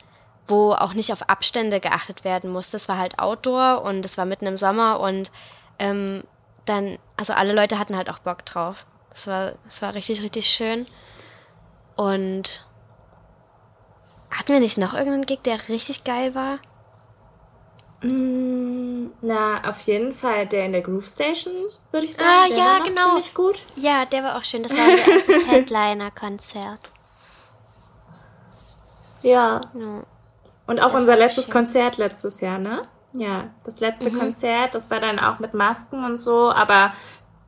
wo auch nicht auf Abstände geachtet werden musste. Es war halt Outdoor und es war mitten im Sommer und ähm, dann, also alle Leute hatten halt auch Bock drauf. Es war, es war richtig, richtig schön. Und hatten wir nicht noch irgendeinen Gig, der richtig geil war? Mm, na, auf jeden Fall der in der Groove Station, würde ich sagen. Ah, der ja, war genau. ziemlich gut. Ja, der war auch schön. Das war unser erstes *laughs* Headliner-Konzert. Ja. Ja. Und auch Das unser letztes schön. Konzert letztes Jahr, ne? Ja, das letzte Mhm. Konzert, das war dann auch mit Masken und so, aber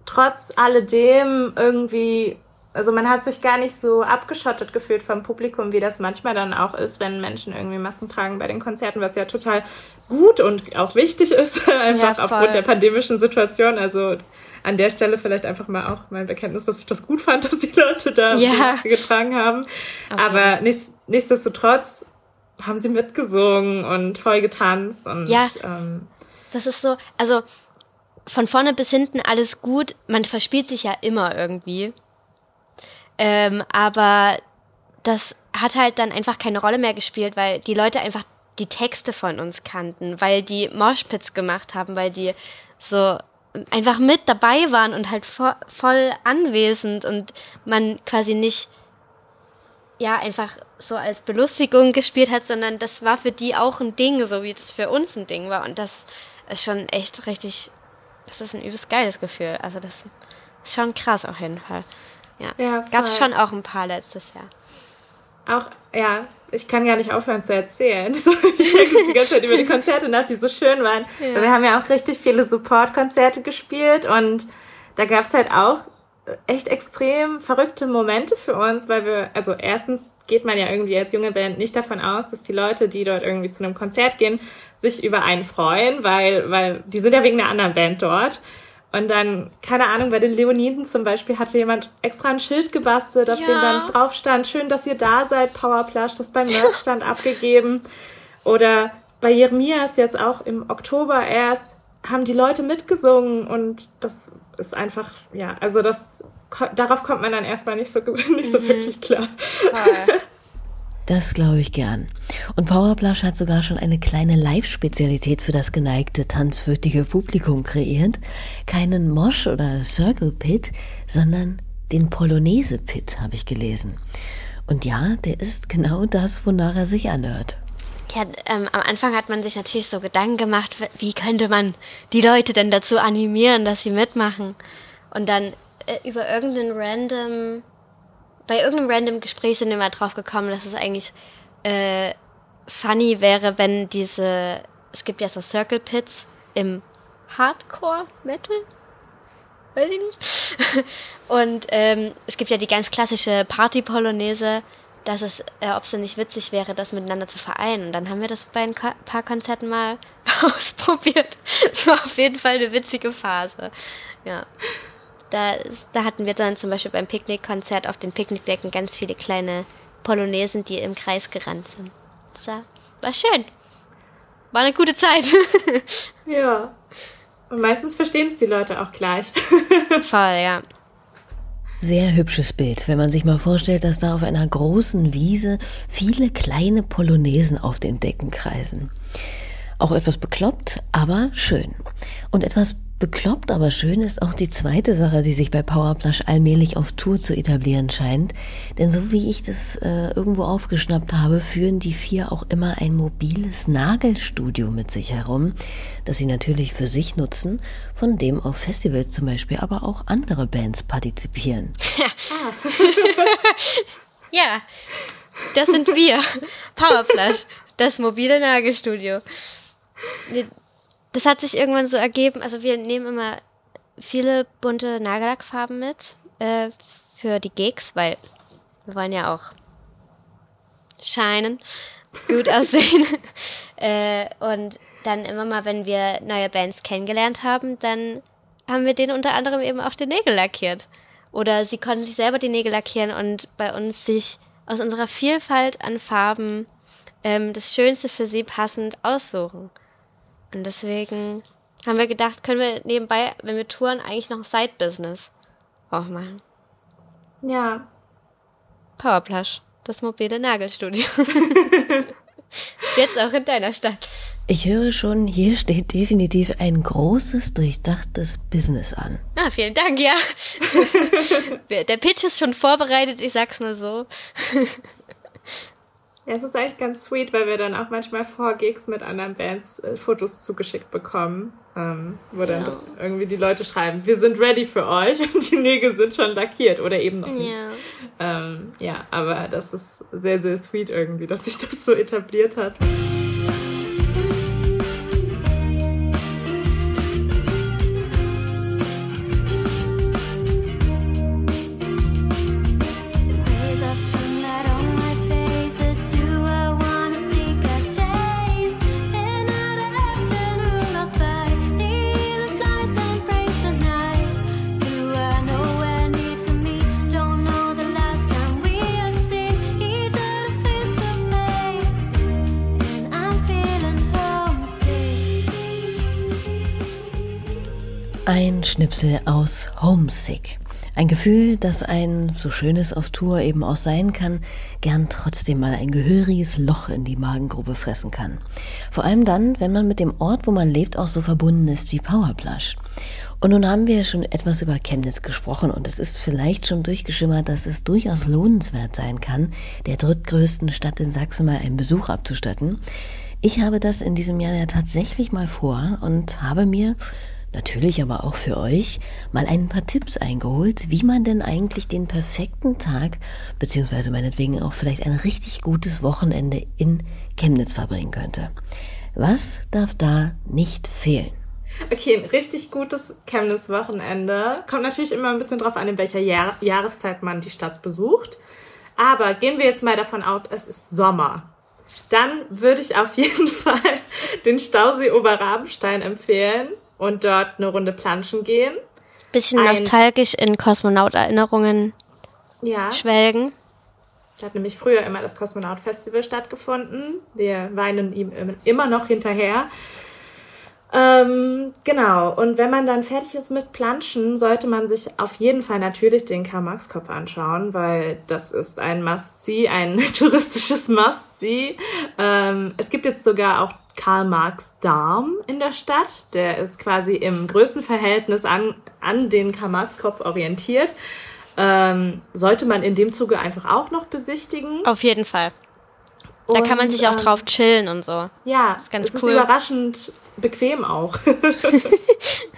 trotz alledem irgendwie, also man hat sich gar nicht so abgeschottet gefühlt vom Publikum, wie das manchmal dann auch ist, wenn Menschen irgendwie Masken tragen bei den Konzerten, was ja total gut und auch wichtig ist, *laughs* einfach Ja, aufgrund der pandemischen Situation. Also an der Stelle vielleicht einfach mal auch mein Bekenntnis, dass ich das gut fand, *laughs* dass die Leute da die Ja. Maske getragen haben. Aber nichts, nichtsdestotrotz haben sie mitgesungen und voll getanzt und Ja. ähm, Das ist so, also von vorne bis hinten alles gut. Man verspielt sich ja immer irgendwie. Ähm, aber das hat halt dann einfach keine Rolle mehr gespielt, weil die Leute einfach die Texte von uns kannten, weil die Moshpits gemacht haben, weil die so einfach mit dabei waren und halt vo voll anwesend und man quasi nicht ja einfach so als Belustigung gespielt hat, sondern das war für die auch ein Ding, so wie es für uns ein Ding war und das ist schon echt richtig, das ist ein übelst geiles Gefühl. Also das ist schon krass auf jeden Fall. Ja, Ja, gab es schon auch ein paar letztes Jahr. auch, ja, ich kann gar nicht aufhören zu erzählen. So, ich denke die ganze Zeit über die Konzerte nach, die so schön waren. Weil wir haben ja auch richtig viele Support-Konzerte gespielt und da gab es halt auch echt extrem verrückte Momente für uns, weil wir, also erstens geht man ja irgendwie als junge Band nicht davon aus, dass die Leute, die dort irgendwie zu einem Konzert gehen, sich über einen freuen, weil, weil die sind ja wegen einer anderen Band dort. Und dann, keine Ahnung, bei den Leoniden zum Beispiel hatte jemand extra ein Schild gebastelt, auf Ja. dem dann drauf stand, schön, dass ihr da seid, Powerplush, das beim Merchstand *laughs* abgegeben. Oder bei Jeremias jetzt auch im Oktober erst haben die Leute mitgesungen und das ist einfach, ja, also das, darauf kommt man dann erstmal nicht so, *laughs* nicht so wirklich klar. Das glaube ich gern. Und Powerplush hat sogar schon eine kleine Live-Spezialität für das geneigte, tanzwürdige Publikum kreiert. Keinen Mosh oder Circle Pit, sondern den Polonaise Pit, habe ich gelesen. Und ja, der ist genau das, wonach er sich anhört. Ja, ähm, am Anfang hat man sich natürlich so Gedanken gemacht, wie könnte man die Leute denn dazu animieren, dass sie mitmachen. Und dann äh, über irgendeinen random, bei irgendeinem random Gespräch sind wir mal drauf gekommen, dass es eigentlich äh, funny wäre, wenn diese, es gibt ja so Circle Pits im Hardcore Metal, weiß ich nicht. *laughs* Und ähm, es gibt ja die ganz klassische Party-Polonaise, dass es, äh, ob es denn nicht witzig wäre, das miteinander zu vereinen. Und dann haben wir das bei ein paar Konzerten mal *laughs* ausprobiert. Es war auf jeden Fall eine witzige Phase. Ja. Da, da hatten wir dann zum Beispiel beim Picknickkonzert auf den Picknickdecken ganz viele kleine Polonesen, die im Kreis gerannt sind. Das war, war schön. War eine gute Zeit. *laughs* Ja. Und meistens verstehen es die Leute auch gleich. Voll, ja. Sehr hübsches Bild, wenn man sich mal vorstellt, dass da auf einer großen Wiese viele kleine Polonesen auf den Decken kreisen. Auch etwas bekloppt, aber schön. Und etwas bekloppt, aber schön ist auch die zweite Sache, die sich bei Powerplush allmählich auf Tour zu etablieren scheint. Denn so wie ich das äh, irgendwo aufgeschnappt habe, führen die vier auch immer ein mobiles Nagelstudio mit sich herum, das sie natürlich für sich nutzen, von dem auf Festivals zum Beispiel aber auch andere Bands partizipieren. Ja, *laughs* das sind wir. Powerflash, das mobile Nagelstudio. Das hat sich irgendwann so ergeben. Also wir nehmen immer viele bunte Nagellackfarben mit äh, für die Gigs, weil wir wollen ja auch scheinen, gut *laughs* aussehen. *laughs* äh, und dann immer mal, wenn wir neue Bands kennengelernt haben, dann haben wir denen unter anderem eben auch die Nägel lackiert. Oder sie konnten sich selber die Nägel lackieren und bei uns sich aus unserer Vielfalt an Farben ähm, das Schönste für sie passend aussuchen. Und deswegen haben wir gedacht, können wir nebenbei, wenn wir touren, eigentlich noch ein Side-Business auch machen. Ja. Powerplush. das mobile Nagelstudio. *laughs* Jetzt auch in deiner Stadt. Ich höre schon, hier steht definitiv ein großes, durchdachtes Business an. Ah, vielen Dank, ja. *laughs* Der Pitch ist schon vorbereitet, ich sag's nur so. Ja, es ist eigentlich ganz sweet, weil wir dann auch manchmal vor Gigs mit anderen Bands äh, Fotos zugeschickt bekommen, ähm, wo dann ja. irgendwie die Leute schreiben, wir sind ready für euch *laughs* und die Nägel sind schon lackiert oder eben noch nicht. Ja, ähm, ja aber das ist sehr, sehr sweet irgendwie, dass sich das so etabliert hat. Ein Schnipsel aus Homesick. Ein Gefühl, das ein, so schön es auf Tour eben auch sein kann, gern trotzdem mal ein gehöriges Loch in die Magengrube fressen kann. Vor allem dann, wenn man mit dem Ort, wo man lebt, auch so verbunden ist wie Powerplush. Und nun haben wir schon etwas über Chemnitz gesprochen und es ist vielleicht schon durchgeschimmert, dass es durchaus lohnenswert sein kann, der drittgrößten Stadt in Sachsen mal einen Besuch abzustatten. Ich habe das in diesem Jahr ja tatsächlich mal vor und habe mir natürlich aber auch für euch, mal ein paar Tipps eingeholt, wie man denn eigentlich den perfekten Tag, beziehungsweise meinetwegen auch vielleicht ein richtig gutes Wochenende in Chemnitz verbringen könnte. Was darf da nicht fehlen? Okay, ein richtig gutes Chemnitz-Wochenende. Kommt natürlich immer ein bisschen drauf an, in welcher Jahr Jahreszeit man die Stadt besucht. Aber gehen wir jetzt mal davon aus, es ist Sommer. Dann würde ich auf jeden *laughs* Fall den Stausee Oberrabenstein empfehlen und dort eine Runde planschen gehen. Bisschen Ein, nostalgisch in Kosmonaut-Erinnerungen ja. schwelgen. Da hat nämlich früher immer das Kosmonaut-Festival stattgefunden. Wir weinen ihm immer noch hinterher. Ähm, genau. Und wenn man dann fertig ist mit Planschen, sollte man sich auf jeden Fall natürlich den Karl-Marx-Kopf anschauen, weil das ist ein Must-See, ein *laughs* touristisches Must-See. Ähm, es gibt jetzt sogar auch Karl Marx Darm in der Stadt. Der ist quasi im Größenverhältnis an, an den Karl Marx Kopf orientiert. Ähm, sollte man in dem Zuge einfach auch noch besichtigen. Auf jeden Fall. Da und, kann man sich auch ähm, drauf chillen und so. Ja, das ist ganz es cool. ist überraschend bequem auch. *laughs* *laughs*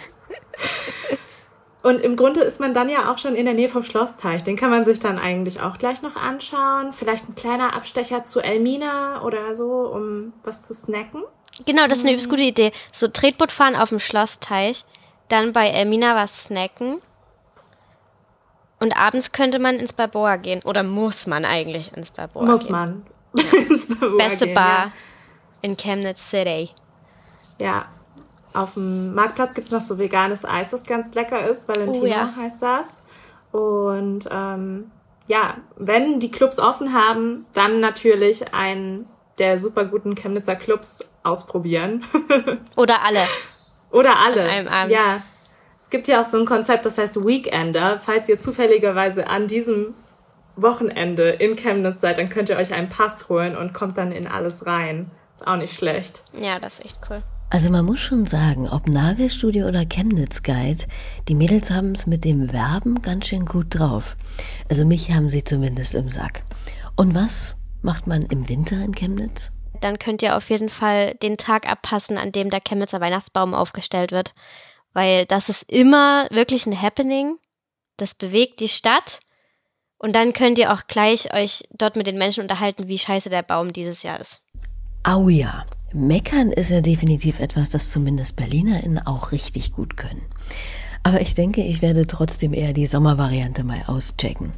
Und im Grunde ist man dann ja auch schon in der Nähe vom Schlossteich. Den kann man sich dann eigentlich auch gleich noch anschauen. Vielleicht ein kleiner Abstecher zu Elmina oder so, um was zu snacken. Genau, das ist eine übelst gute Idee. So Tretboot fahren auf dem Schlossteich, dann bei Elmina was snacken. Und abends könnte man ins Balboa gehen. Oder muss man eigentlich ins Balboa muss gehen? Man. *laughs* Ja. ins Balboa Beste gehen, Bar ja. in Chemnitz City. Ja, auf dem Marktplatz gibt es noch so veganes Eis, das ganz lecker ist. Valentina oh, ja. heißt das. Und ähm, ja, wenn die Clubs offen haben, dann natürlich einen der super guten Chemnitzer Clubs ausprobieren. *laughs* Oder alle. Oder alle. An einem Abend. Ja. Es gibt ja auch so ein Konzept, das heißt Weekender. Falls ihr zufälligerweise an diesem Wochenende in Chemnitz seid, dann könnt ihr euch einen Pass holen und kommt dann in alles rein. Ist auch nicht schlecht. Ja, das ist echt cool. Also man muss schon sagen, ob Nagelstudio oder Chemnitz Guide, die Mädels haben es mit dem Werben ganz schön gut drauf. Also mich haben sie zumindest im Sack. Und was macht man im Winter in Chemnitz? Dann könnt ihr auf jeden Fall den Tag abpassen, an dem der Chemnitzer Weihnachtsbaum aufgestellt wird. Weil das ist immer wirklich ein Happening. Das bewegt die Stadt. Und dann könnt ihr auch gleich euch dort mit den Menschen unterhalten, wie scheiße der Baum dieses Jahr ist. Au ja. Meckern ist ja definitiv etwas, das zumindest BerlinerInnen auch richtig gut können. Aber ich denke, ich werde trotzdem eher die Sommervariante mal auschecken.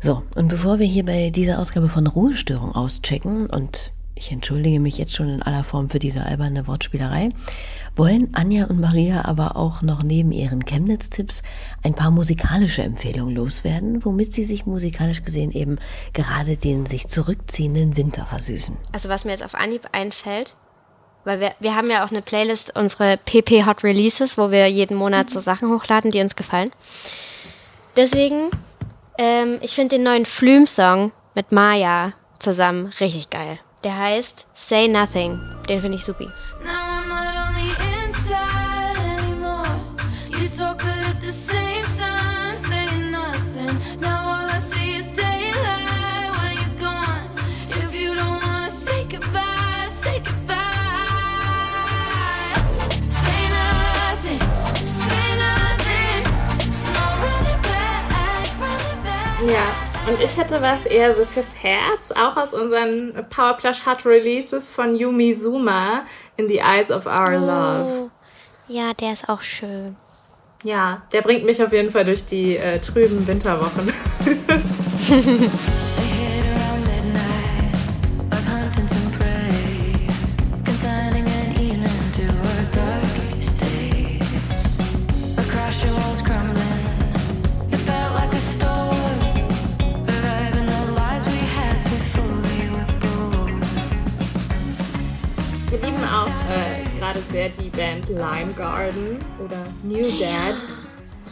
So, und bevor wir hier bei dieser Ausgabe von Ruhestörung auschecken und ich entschuldige mich jetzt schon in aller Form für diese alberne Wortspielerei, wollen Anja und Maria aber auch noch neben ihren Chemnitz-Tipps ein paar musikalische Empfehlungen loswerden, womit sie sich musikalisch gesehen eben gerade den sich zurückziehenden Winter versüßen. Also was mir jetzt auf Anhieb einfällt, weil wir, wir haben ja auch eine Playlist, unsere PP Hot Releases, wo wir jeden Monat so Sachen hochladen, die uns gefallen. Deswegen, ähm, ich finde den neuen Flume-Song mit Maya zusammen. Richtig geil. Der heißt Say Nothing. Den finde ich supi. Ja, und ich hätte was eher so fürs Herz, auch aus unseren Powerplush Hot Releases von Yumi Zuma in the Eyes of Our oh, Love. Ja, der ist auch schön. Ja, der bringt mich auf jeden Fall durch die äh, trüben Winterwochen. *laughs* sehr die Band Lime Garden oder New Dad.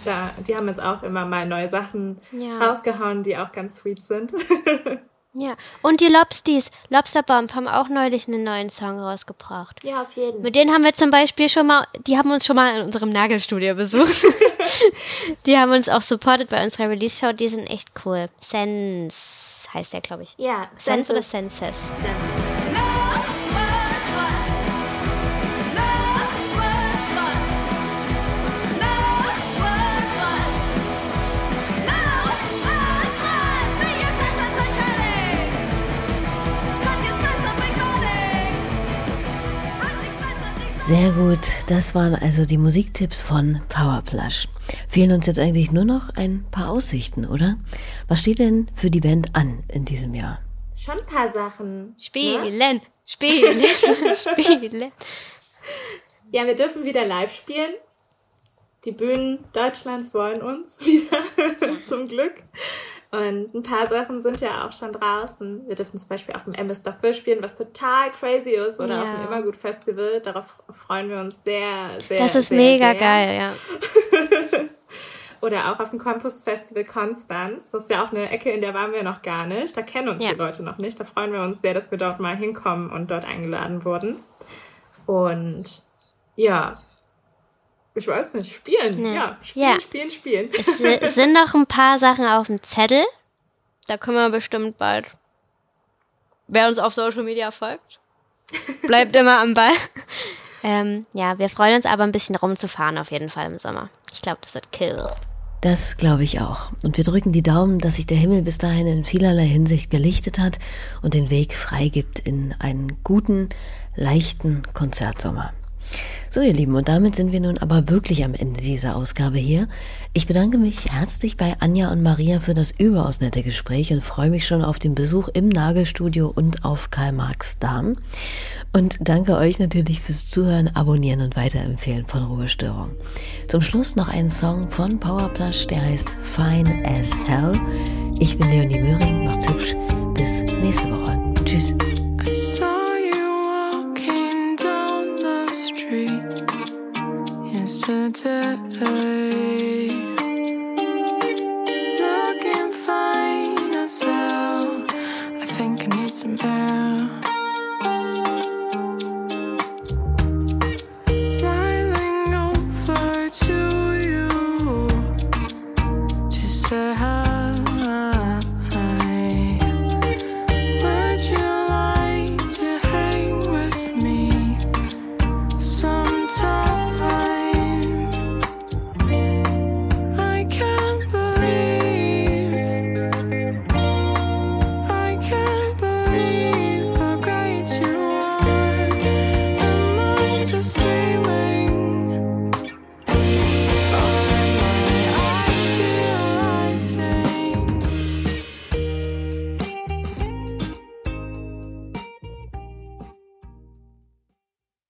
Da, die haben jetzt auch immer mal neue Sachen ja. rausgehauen, die auch ganz sweet sind. *laughs* ja, und die Lobsties, Lobsterbomb, haben auch neulich einen neuen Song rausgebracht. Ja, auf jeden. Fall. Mit denen haben wir zum Beispiel schon mal, die haben uns schon mal in unserem Nagelstudio besucht. *laughs* die haben uns auch supported bei unserer Release-Show, die sind echt cool. Sense heißt der, glaube ich. Ja, Sense oder Senses? Senses. Sehr gut, das waren also die Musiktipps von Powerplush. Fehlen uns jetzt eigentlich nur noch ein paar Aussichten, oder? Was steht denn für die Band an in diesem Jahr? Schon ein paar Sachen. Spielen, ne? spielen, *laughs* spielen. Ja, wir dürfen wieder live spielen. Die Bühnen Deutschlands wollen uns *laughs* wieder, zum Glück. Und ein paar Sachen sind ja auch schon draußen. Wir dürfen zum Beispiel auf dem MS Stockville spielen, was total crazy ist, oder ja. auf dem Immergut Festival. Darauf freuen wir uns sehr, sehr. Das ist sehr, mega sehr. geil, ja. *laughs* oder auch auf dem Campus Festival Konstanz. Das ist ja auch eine Ecke, in der waren wir noch gar nicht. Da kennen uns ja. die Leute noch nicht. Da freuen wir uns sehr, dass wir dort mal hinkommen und dort eingeladen wurden. Und ja, ich weiß nicht, spielen. Nee. Ja, spielen, ja. spielen, spielen. Es, es sind noch ein paar Sachen auf dem Zettel. Da können wir bestimmt bald. Wer uns auf Social Media folgt, bleibt immer am Ball. *laughs* Ähm, ja, wir freuen uns aber ein bisschen rumzufahren auf jeden Fall im Sommer. Ich glaube, das wird kill. Das glaube ich auch. Und wir drücken die Daumen, dass sich der Himmel bis dahin in vielerlei Hinsicht gelichtet hat und den Weg freigibt in einen guten, leichten Konzertsommer. So, ihr Lieben, und damit sind wir nun aber wirklich am Ende dieser Ausgabe hier. Ich bedanke mich herzlich bei Anja und Maria für das überaus nette Gespräch und freue mich schon auf den Besuch im Nagelstudio und auf Karl Marx Darm. Und danke euch natürlich fürs Zuhören, Abonnieren und Weiterempfehlen von Ruhestörung. Zum Schluss noch ein Song von Powerplush, der heißt Fine as Hell. Ich bin Leonie Möhring, macht's hübsch. Bis nächste Woche. Tschüss. today.